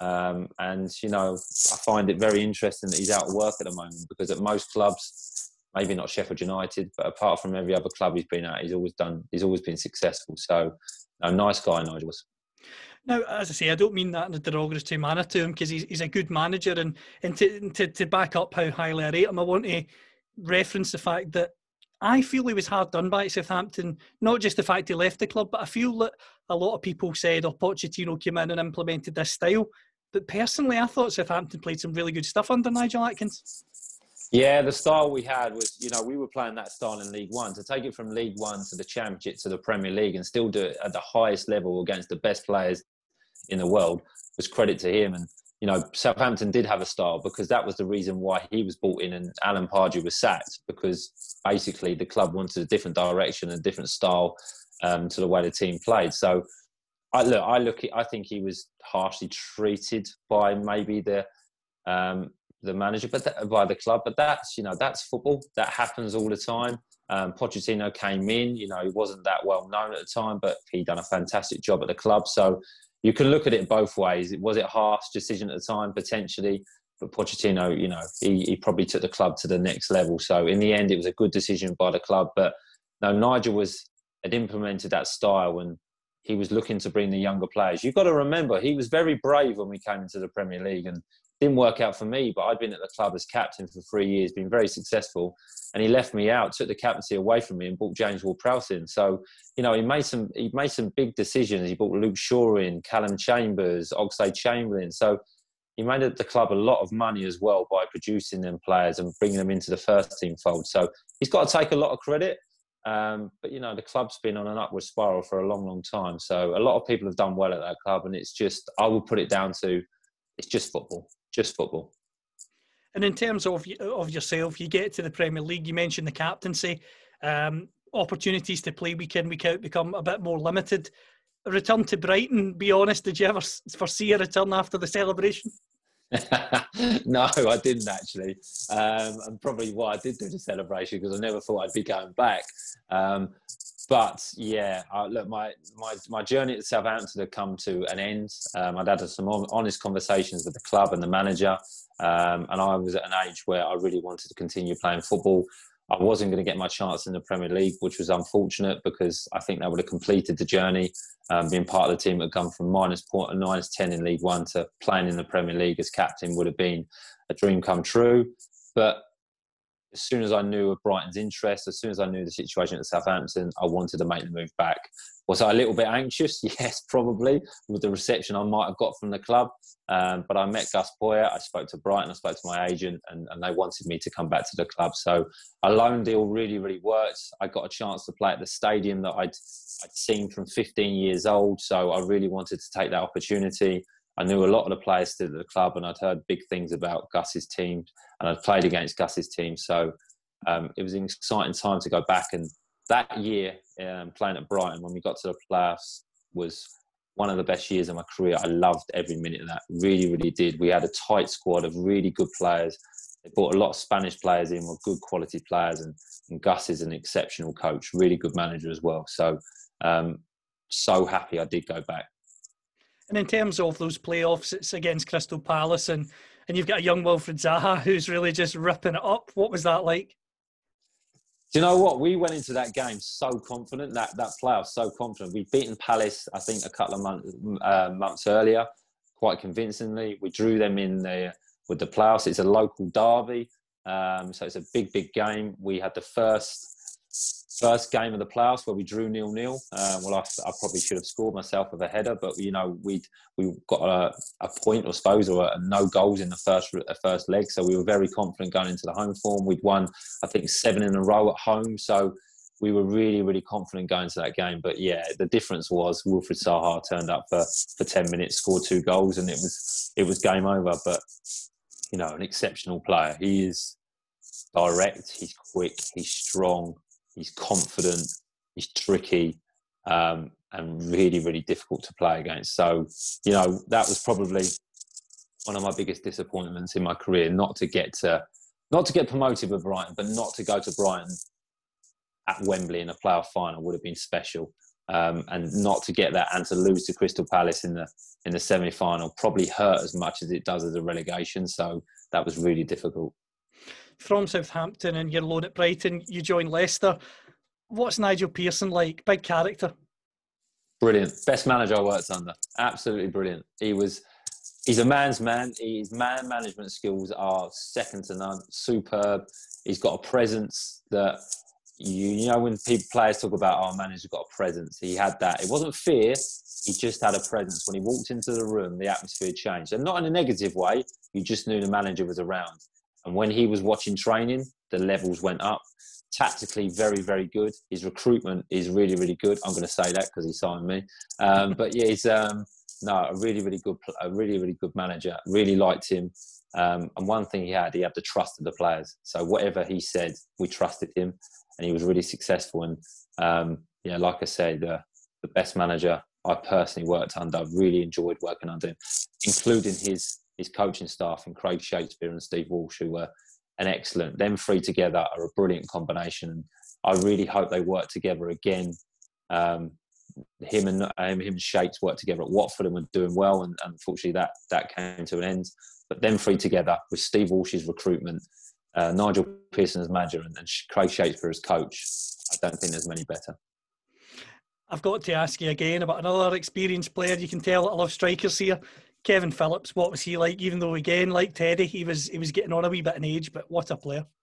Um, and you know, I find it very interesting that he's out of work at the moment because at most clubs, maybe not Sheffield United, but apart from every other club he's been at, he's always done. He's always been successful. So, a nice guy, Nigel was. Now, as I say, I don't mean that in a derogatory manner to him because he's, he's a good manager. And, and to, to, to back up how highly I rate him, I want to reference the fact that I feel he was hard done by at Southampton. Not just the fact he left the club, but I feel that a lot of people said, oh, Pochettino came in and implemented this style. But personally, I thought Southampton played some really good stuff under Nigel Adkins. Yeah, the style we had was, you know, we were playing that style in League One. To take it from League One to the Championship to the Premier League and still do it at the highest level against the best players in the world was credit to him. And you know, Southampton did have a style because that was the reason why he was brought in and Alan Pardew was sacked because basically the club wanted a different direction and a different style um, to the way the team played. So I look, I look, I think he was harshly treated by maybe the um, the manager, but that, by the club. But that's you know that's football. That happens all the time. Um, Pochettino came in, you know, he wasn't that well known at the time, but he done a fantastic job at the club. So you can look at it both ways. Was it a harsh decision at the time? Potentially. But Pochettino, you know, he, he probably took the club to the next level. So in the end, it was a good decision by the club. But no, Nigel was had implemented that style and he was looking to bring the younger players. You've got to remember, he was very brave when we came into the Premier League and didn't work out for me, but I'd been at the club as captain for three years, been very successful, and he left me out, took the captaincy away from me, and brought James Ward-Prowse in. So, you know, he made some he made some big decisions. He brought Luke Shaw in, Callum Chambers, Oxlade-Chamberlain. So he made the club a lot of money as well by producing them players and bringing them into the first team fold. So he's got to take a lot of credit. Um, but you know, the club's been on an upward spiral for a long, long time. So a lot of people have done well at that club, and it's just I will put it down to it's just football just football. And in terms of of yourself, you get to the Premier League. You mentioned the captaincy. Um, opportunities to play week in week out become a bit more limited. A return to Brighton. Be honest, did you ever foresee a return after the celebration? no, I didn't actually, um, and probably why I did do the celebration because I never thought I'd be going back. Um, but yeah, look, my, my my journey at Southampton had come to an end. Um, I'd had some honest conversations with the club and the manager, um, and I was at an age where I really wanted to continue playing football. I wasn't going to get my chance in the Premier League, which was unfortunate because I think that would have completed the journey. Um, being part of the team that had gone from minus point, minus ten in League One to playing in the Premier League as captain would have been a dream come true. But as soon as I knew of Brighton's interest, as soon as I knew the situation at Southampton, I wanted to make the move back. Was I a little bit anxious? Yes, probably with the reception I might have got from the club. Um, but I met Gus Poyet, I spoke to Brighton, I spoke to my agent, and, and, they wanted me to come back to the club. So a loan deal really, really worked. I got a chance to play at the stadium that I'd, I'd seen from 15 years old. So I really wanted to take that opportunity. I knew a lot of the players still at the club, and I'd heard big things about Gus's team, and I'd played against Gus's team. So um, it was an exciting time to go back. And that year, um, playing at Brighton, when we got to the playoffs, was one of the best years of my career. I loved every minute of that. Really, really did. We had a tight squad of really good players. They brought a lot of Spanish players in, were good quality players, and, and Gus is an exceptional coach, really good manager as well. So, um, so happy I did go back. And in terms of those playoffs, it's against Crystal Palace, and and you've got a young Wilfried Zaha who's really just ripping it up. What was that like? Do you know what? We went into that game so confident that that playoff so confident. We'd beaten Palace, I think, a couple of months uh, months earlier, quite convincingly. We drew them in there with the playoffs. It's a local derby, um, so it's a big, big game. We had the first first game of the playoffs where we drew nil nil. Uh, well, I, I, probably should have scored myself with a header, but you know we we got a, a point, I suppose, or a, no goals in the first first leg. So we were very confident going into the home form. We'd won, I think, seven in a row at home. So we were really, really confident going to that game. But yeah, the difference was Wilfried Zaha turned up for, for ten minutes, scored two goals, and it was it was game over. But you know, an exceptional player. He is direct. He's quick. He's strong He's confident. He's tricky. Um, and really, really difficult to play against. So, you know, that was probably one of my biggest disappointments in my career. Not to get to, not to get promoted with Brighton, but not to go to Brighton at Wembley in a playoff final would have been special. Um, and not to get that and to lose to Crystal Palace in the in the semi final probably hurt as much as it does as a relegation. So that was really difficult from Southampton and you're loan at Brighton, you join Leicester. What's Nigel Pearson like? Big character. Brilliant. Best manager I worked under. Absolutely brilliant. He was he's a man's man. His man management skills are second to none. Superb. He's got a presence that you, you know when people players talk about our oh, manager's got a presence. He had that. It wasn't fear. He just had a presence. When he walked into the room, the atmosphere changed, and not in a negative way. You just knew the manager was around. And when he was watching training, the levels went up. Tactically, very, very good. His recruitment is really, really good. I'm going to say that because he signed me. Um, but yeah, he's um, no, a really, really good, a really, really good manager. Really liked him. Um, and one thing he had, he had the trust of the players. So whatever he said, we trusted him, and he was really successful. And um, yeah, like I said, the, the best manager I personally worked under. Really enjoyed working under him, including his his coaching staff and Craig Shakespeare and Steve Walsh, who were an excellent. Them three together are a brilliant combination. I really hope they work together again. Um, him and um, him and Shakes worked together at Watford and were doing well, and, unfortunately that that came to an end. But them three together with Steve Walsh's recruitment, uh, Nigel Pearson as manager, and, and Craig Shakespeare as coach, I don't think there's many better. I've got to ask you again about another experienced player. You can tell I love strikers here. Kevin Phillips, what was he like? Even though again, like Teddy, he was he was getting on a wee bit in age, but what a player!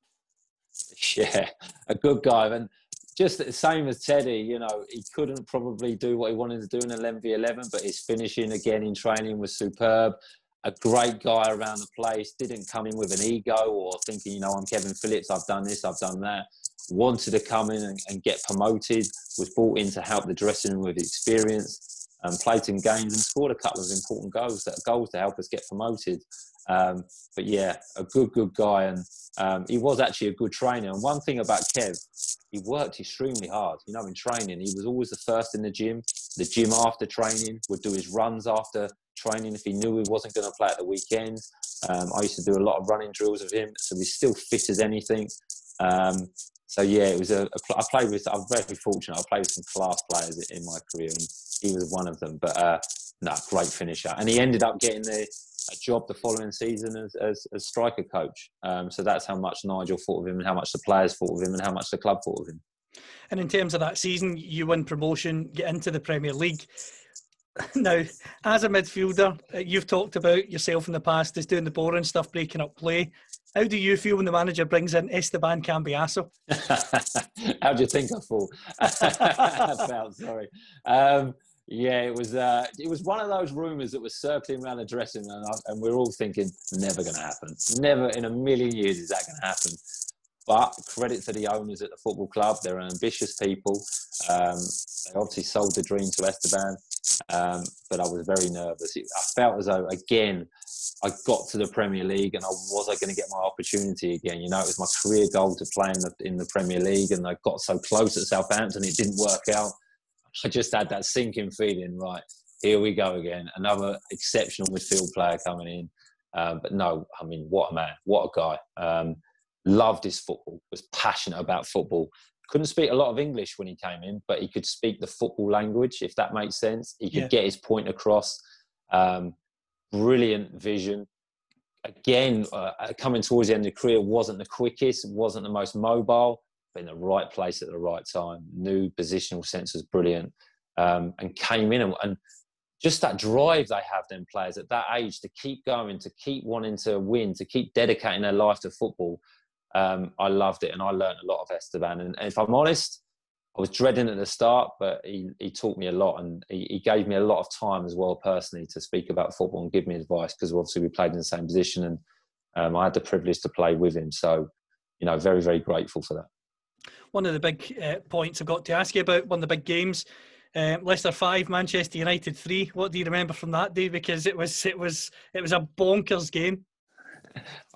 Yeah, a good guy, and just the same as Teddy. You know, he couldn't probably do what he wanted to do in 11 v 11, but his finishing again in training was superb. A great guy around the place. Didn't come in with an ego or thinking, you know, I'm Kevin Phillips. I've done this. I've done that. Wanted to come in and, and get promoted. Was brought in to help the dressing room with experience um, played some games and scored a couple of important goals that goals to help us get promoted. Um, but yeah, a good good guy, and um, he was actually a good trainer. And one thing about Kev, he worked extremely hard. You know, in training, he was always the first in the gym. The gym after training would do his runs after training if he knew he wasn't going to play at the weekend. Um, I used to do a lot of running drills with him, so he's still fit as anything. Um, so yeah, it was a, a. I played with. I'm very fortunate. I played with some class players in my career, and he was one of them. But uh, no, great finisher, and he ended up getting the a job the following season as, as, as striker coach. Um, so that's how much Nigel thought of him, and how much the players thought of him, and how much the club thought of him. And in terms of that season, you win promotion, get into the Premier League. Now, as a midfielder, uh, you've talked about yourself in the past as doing the boring stuff, breaking up play. How do you feel when the manager brings in Esteban Cambiasso? How do you think I felt? felt sorry. Um, yeah, it was. Uh, it was one of those rumours that was circling around the dressing room, and, and we're all thinking, never going to happen. Never in a million years is that going to happen. But credit to the owners at the football club; they're ambitious people. Um, they obviously sold the dream to Esteban, um, but I was very nervous. I felt as though again I got to the Premier League and I was I going to get my opportunity again. You know, it was my career goal to play in the in the Premier League, and I got so close at Southampton, it didn't work out. I just had that sinking feeling. Right, here we go again. Another exceptional midfield player coming in. Um, but no, I mean, what a man, what a guy. Um, loved his football, was passionate about football. Couldn't speak a lot of English when he came in, but he could speak the football language, if that makes sense. He could yeah. get his point across. Um, brilliant vision. Again, uh, coming towards the end of the career, wasn't the quickest, wasn't the most mobile, but in the right place at the right time. New positional sense was brilliant, um, and came in and, and just that drive they have, them players at that age, to keep going, to keep wanting to win, to keep dedicating their life to football. Um, I loved it, and I learned a lot of Esteban. And, if I'm honest, I was dreading at the start, but he, he taught me a lot and he, he gave me a lot of time as well personally to speak about football and give me advice because obviously we played in the same position and um, I had the privilege to play with him. So, you know, very, very grateful for that. One of the big uh, points I've got to ask you about, one of the big games, uh, Leicester five, Manchester United three. What do you remember from that day? Because it was it was it was a bonkers game.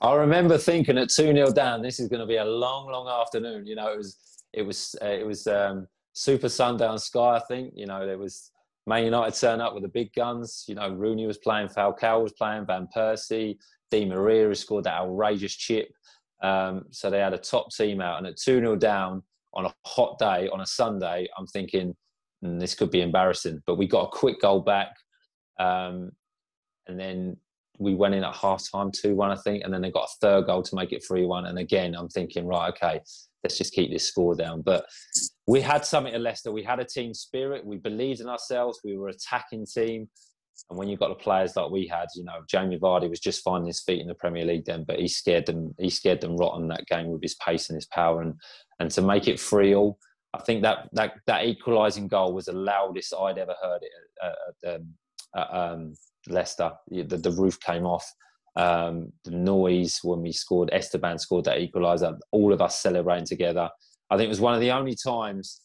I remember thinking at two 0 down, this is going to be a long, long afternoon. You know, it was it was uh, it was um, Super Sundown Sky. I think you know there was Man United turn up with the big guns. You know Rooney was playing, Falcao was playing, Van Persie, Di Maria scored that outrageous chip. Um, so they had a top team out, and at two 0 down on a hot day on a Sunday, I'm thinking mm, this could be embarrassing. But we got a quick goal back, um, and then we went in at half time 2 1, I think, and then they got a third goal to make it 3 1. And again, I'm thinking, right, okay, let's just keep this score down. But we had something at Leicester. We had a team spirit. We believed in ourselves. We were attacking team. And when you've got the players like we had, you know, Jamie Vardy was just finding his feet in the Premier League then, but he scared them. He scared them rotten that game with his pace and his power, and and to make it three all. I think that that that equalising goal was the loudest I'd ever heard it at, at, um, at um, Leicester. The, the roof came off um, the noise when we scored, Esteban scored that equaliser, all of us celebrating together. I think it was one of the only times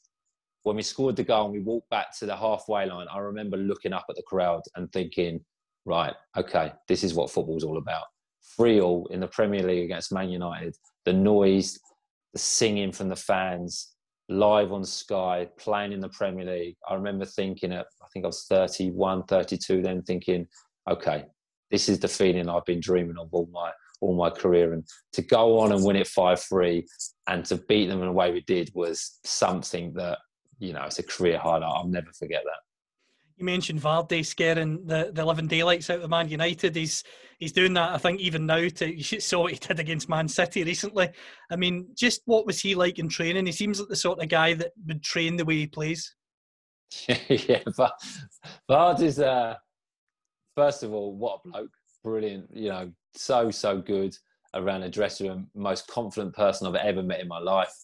when we scored the goal and we walked back to the halfway line. I remember looking up at the crowd and thinking, right, okay, this is what football's all about. Free all in the Premier League against Man United, the noise, the singing from the fans, live on Sky, playing in the Premier League. I remember thinking at, I think I was 31, 32 then, thinking, okay, this is the feeling I've been dreaming of all my all my career. And to go on and win it five three and to beat them in the way we did was something that you know it's a career highlight. I'll never forget that. You mentioned Vardy scaring the, the living daylights out of Man United. He's he's doing that, I think, even now. To you saw what he did against Man City recently. I mean, just what was he like in training? He seems like the sort of guy that would train the way he plays. yeah, but Vardy's uh, first of all, what a bloke! Brilliant, you know, so so good around the dressing room. Most confident person I've ever met in my life.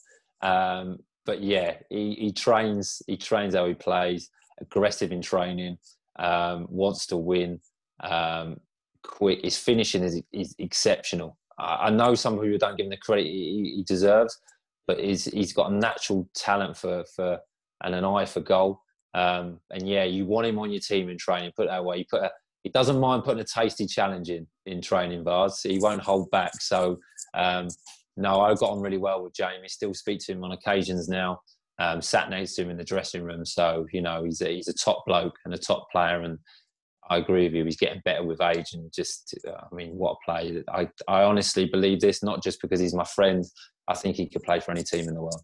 Um, but yeah, he, he trains. He trains how he plays. Aggressive in training. Um, wants to win. Um, quick. His finishing is, is exceptional. I, I, know some people don't give him the credit he, he deserves, but he's he's got a natural talent for for and an eye for goal. Um, and yeah, you want him on your team in training. Put that way. You put a, he doesn't mind putting a tasty challenge in in training bars. He won't hold back. So um, no, I got on really well with Jamie. Still speak to him on occasions now. Um, sat next to him in the dressing room. So you know he's a, he's a top bloke and a top player. And I agree with you. He's getting better with age. And just I mean, what a play! I I honestly believe this not just because he's my friend. I think he could play for any team in the world.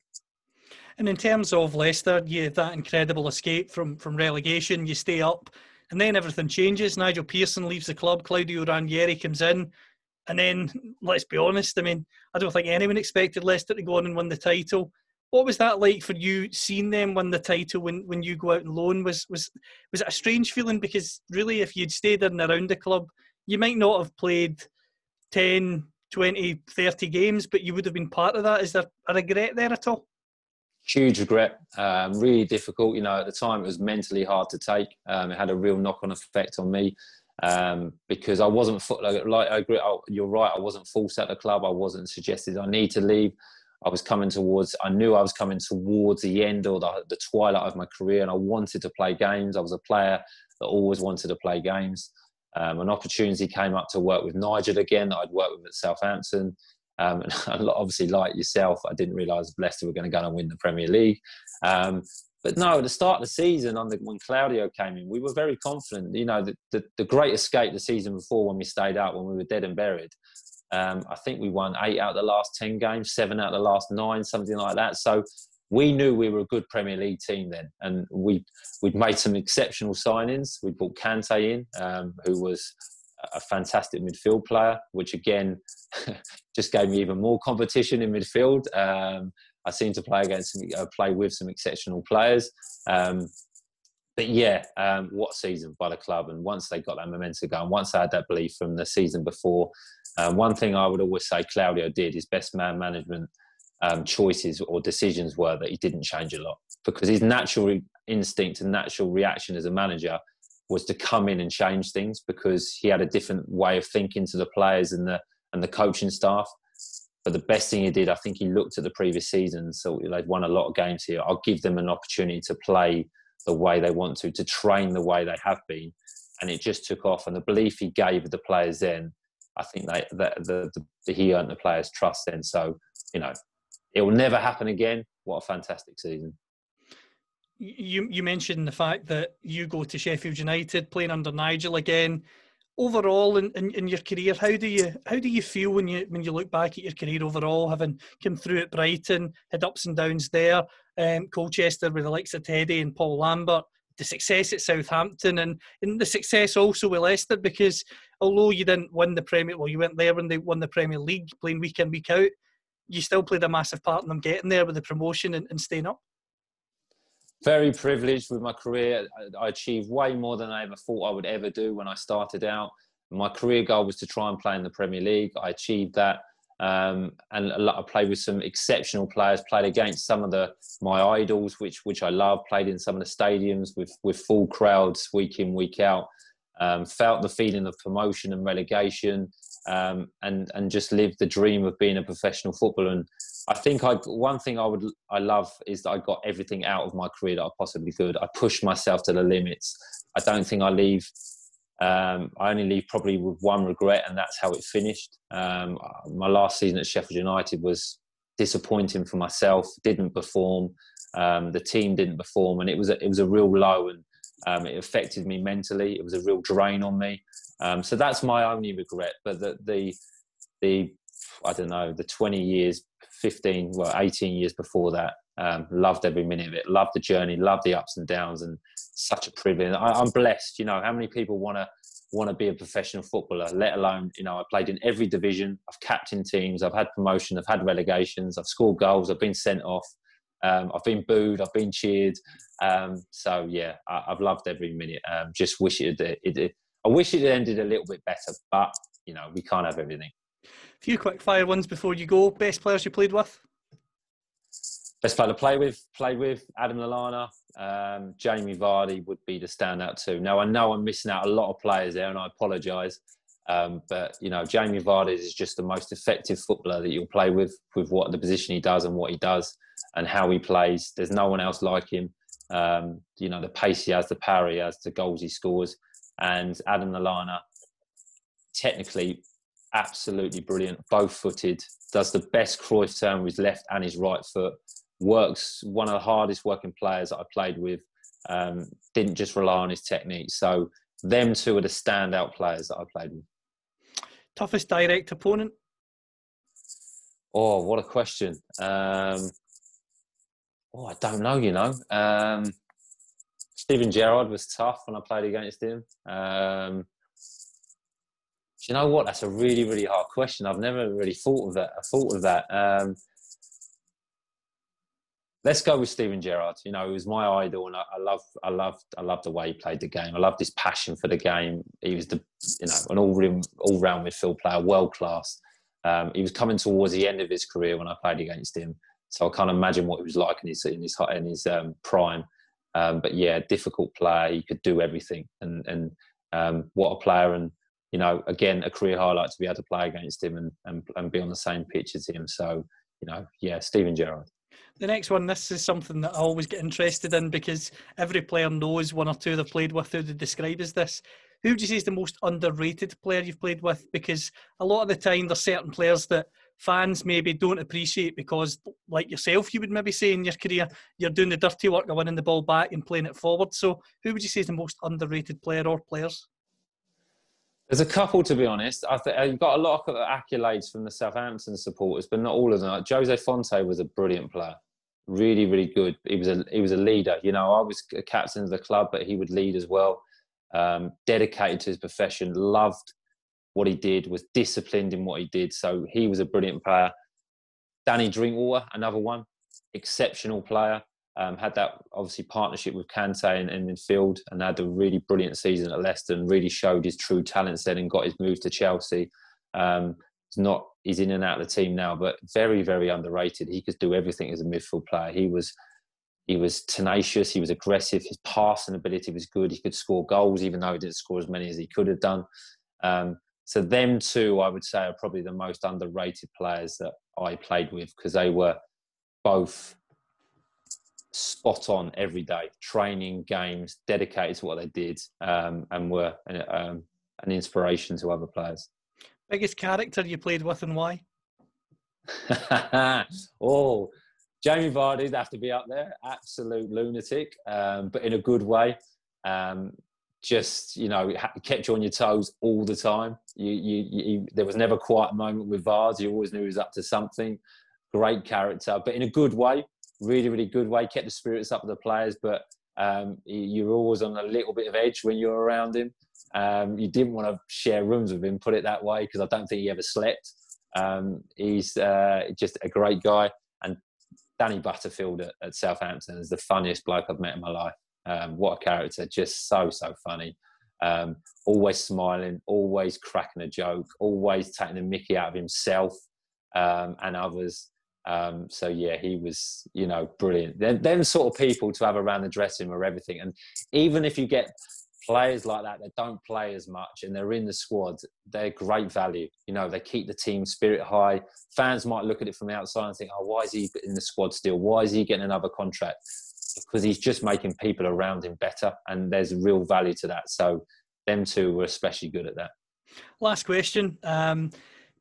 And in terms of Leicester, you have that incredible escape from from relegation. You stay up and then everything changes. Nigel Pearson leaves the club. Claudio Ranieri comes in. And then, let's be honest, I mean, I don't think anyone expected Leicester to go on and win the title. What was that like for you, seeing them win the title when, when you go out and loan? Was, was, was it a strange feeling? Because really, if you'd stayed in and around the club, you might not have played 10, 20, 30 games, but you would have been part of that. Is there a regret there at all? Huge regret. Um, really difficult. You know, at the time it was mentally hard to take. Um, it had a real knock-on effect on me um, because I wasn't like I agree. I, you're right. I wasn't forced at the club. I wasn't suggested I need to leave. I was coming towards. I knew I was coming towards the end or the, the twilight of my career, and I wanted to play games. I was a player that always wanted to play games. Um, an opportunity came up to work with Nigel again that I'd worked with at Southampton. Um, and obviously, like yourself, I didn't realise Leicester were going to go and win the Premier League. Um, but no, at the start of the season, under, when Claudio came in, we were very confident. You know, the, the, the great escape the season before when we stayed out, when we were dead and buried. Um, I think we won eight out of the last 10 games, seven out of the last nine, something like that. So we knew we were a good Premier League team then. And we, we'd made some exceptional signings. We brought Kante in, um, who was a fantastic midfield player, which again just gave me even more competition in midfield. Um, I seem to play against, uh, play with some exceptional players. Um, but yeah, um, what season by the club? And once they got that momentum going, once I had that belief from the season before, um, one thing I would always say Claudio did his best man management um, choices or decisions were that he didn't change a lot because his natural instinct and natural reaction as a manager was to come in and change things because he had a different way of thinking to the players and the and the coaching staff. But the best thing he did, I think he looked at the previous season. So they've won a lot of games here. I'll give them an opportunity to play the way they want to, to train the way they have been. And it just took off. And the belief he gave the players then, I think they, that the, the, the, he earned the players' trust then. So, you know, it will never happen again. What a fantastic season. You, you mentioned the fact that you go to Sheffield United playing under Nigel again overall in, in, in, your career, how do you how do you feel when you when you look back at your career overall, having come through at Brighton, had ups and downs there, um, Colchester with the likes of Teddy and Paul Lambert, the success at Southampton, and, and the success also with Leicester, because although you didn't win the Premier, well, you went there when they won the Premier League, playing week in week out, you still played a massive part in them getting there with the promotion and, and staying up very privileged with my career. I achieved way more than I ever thought I would ever do when I started out. My career goal was to try and play in the Premier League. I achieved that. Um, and a lot, I played with some exceptional players. Played against some of the my idols, which which I love. Played in some of the stadiums with with full crowds week in week out. Um, felt the feeling of promotion and relegation, um, and and just lived the dream of being a professional footballer. And I think I one thing I would I love is that I got everything out of my career that I possibly could. I pushed myself to the limits. I don't think I leave. Um, I only leave probably with one regret, and that's how it finished. Um, my last season at Sheffield United was disappointing for myself. Didn't perform. Um, the team didn't perform, and it was a, it was a real low, and um, it affected me mentally. It was a real drain on me. Um, so that's my only regret. But the the the I don't know the 20 years 15, well, 18 years before that. Um, loved every minute of it. Loved the journey. Loved the ups and downs, and such a privilege. I, am blessed. You know, how many people want to want to be a professional footballer? Let alone, you know, I played in every division. I've captained teams. I've had promotion. I've had relegations. I've scored goals. I've been sent off. Um, I've been booed. I've been cheered. Um, so yeah, I, have loved every minute. Um, just wish it, it, it. I wish it had ended a little bit better, but you know, we can't have everything A few quick fire ones before you go. Best players you played with? Best player to play with, played with Adam Lallana. Um, Jamie Vardy would be the standout too. Now I know I'm missing out a lot of players there, and I apologise. Um, but you know, Jamie Vardy is just the most effective footballer that you'll play with, with what the position he does and what he does and how he plays. There's no one else like him. Um, you know, the pace he has, the power he has, the goals he scores, and Adam Lallana, technically absolutely brilliant, both footed, does the best Cruyff turn with his left and his right foot, works, one of the hardest working players that I played with, um, didn't just rely on his technique. So, them two are the standout players that I played with. Toughest direct opponent? Oh, what a question. Um, oh, I don't know, you know. Um, Steven Gerrard was tough when I played against him. Um, do you know what? That's a really, really hard question. I've never really thought of that. I thought of that. Um, let's go with Steven Gerrard. You know, he was my idol, and I, I love, I love, I love the way he played the game. I loved his passion for the game. He was the, you know, an all all round midfield player, world class. Um, he was coming towards the end of his career when I played against him, so I can't imagine what he was like in his in his in his um, prime. Um, but yeah, difficult player. He could do everything, and and um, what a player! And you know, again, a career highlight to be able to play against him and and, and be on the same pitch as him. So you know, yeah, Steven Gerrard. The next one, this is something that I always get interested in because every player knows one or two they've played with who they describe as this. Who would you say is the most underrated player you've played with? Because a lot of the time there's certain players that fans maybe don't appreciate because, like yourself, you would maybe say in your career, you're doing the dirty work of winning the ball back and playing it forward. So, who would you say is the most underrated player or players? There's a couple, to be honest. I think you've got a lot of accolades from the Southampton supporters, but not all of them. Like Jose Fonte was a brilliant player, really, really good. He was a he was a leader. You know, I was a captain of the club, but he would lead as well. Um, dedicated to his profession, loved what he did, was disciplined in what he did. So he was a brilliant player. Danny Drinkwater, another one, exceptional player. Um, had that obviously partnership with Kante in, in midfield and had a really brilliant season at Leicester and really showed his true talents then and got his move to Chelsea. Um, he's not he's in and out of the team now, but very very underrated. He could do everything as a midfield player. He was he was tenacious. He was aggressive. His passing ability was good. He could score goals even though he didn't score as many as he could have done. Um, so them two, I would say, are probably the most underrated players that I played with because they were both spot on every day, training, games, dedicated to what they did, um, and were um, an inspiration to other players. Biggest character you played with and why? oh, Jamie Vardy'd have to be up there. Absolute lunatic, um, but in a good way. Um, just you know, kept you on your toes all the time. You, you, you, there was never quite a moment with Vars. You always knew he was up to something. Great character, but in a good way really, really good way, kept the spirits up of the players, but um, you were always on a little bit of edge when you were around him. Um, you didn't want to share rooms with him, put it that way, because I don't think he ever slept. Um, he's uh, just a great guy. And Danny Butterfield at, at, Southampton is the funniest bloke I've met in my life. Um, what a character, just so, so funny. Um, always smiling, always cracking a joke, always taking the mickey out of himself um, and others. Um, so yeah, he was, you know, brilliant. Them, them sort of people to have around the dressing room or everything. And even if you get players like that that don't play as much and they're in the squad, they're great value. You know, they keep the team spirit high. Fans might look at it from the outside and think, oh, why is he in the squad still? Why is he getting another contract? Because he's just making people around him better, and there's real value to that. So them two were especially good at that. Last question. Um,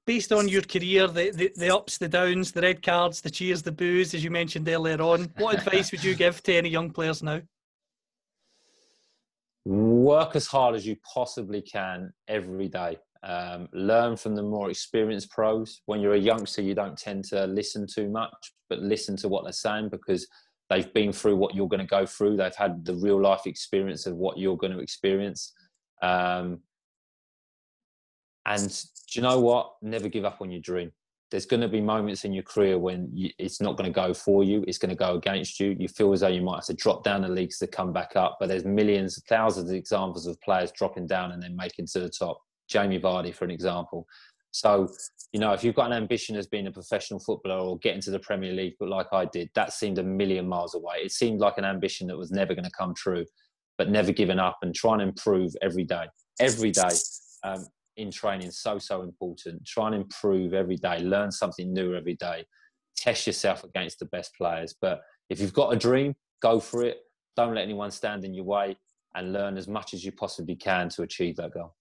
based on your career, the, the, the, ups, the downs, the red cards, the cheers, the boos, as you mentioned earlier on, what advice would you give to any young players now? Work as hard as you possibly can every day. Um, learn from the more experienced pros. When you're a youngster, you don't tend to listen too much, but listen to what they're saying because they've been through what you're going to go through. They've had the real life experience of what you're going to experience. Um, and do you know what? Never give up on your dream. There's going to be moments in your career when you, it's not going to go for you. It's going to go against you. You feel as though you might have to drop down the leagues to come back up. But there's millions, thousands of examples of players dropping down and then making to the top. Jamie Vardy, for an example. So, you know, if you've got an ambition as being a professional footballer or getting to the Premier League, but like I did, that seemed a million miles away. It seemed like an ambition that was never going to come true, but never giving up and trying to improve every day. Every day. Um, in training so so important. Try and improve every day. Learn something new every day. Test yourself against the best players. But if you've got a dream go for it. Don't let anyone stand in your way and learn as much as you possibly can to achieve that goal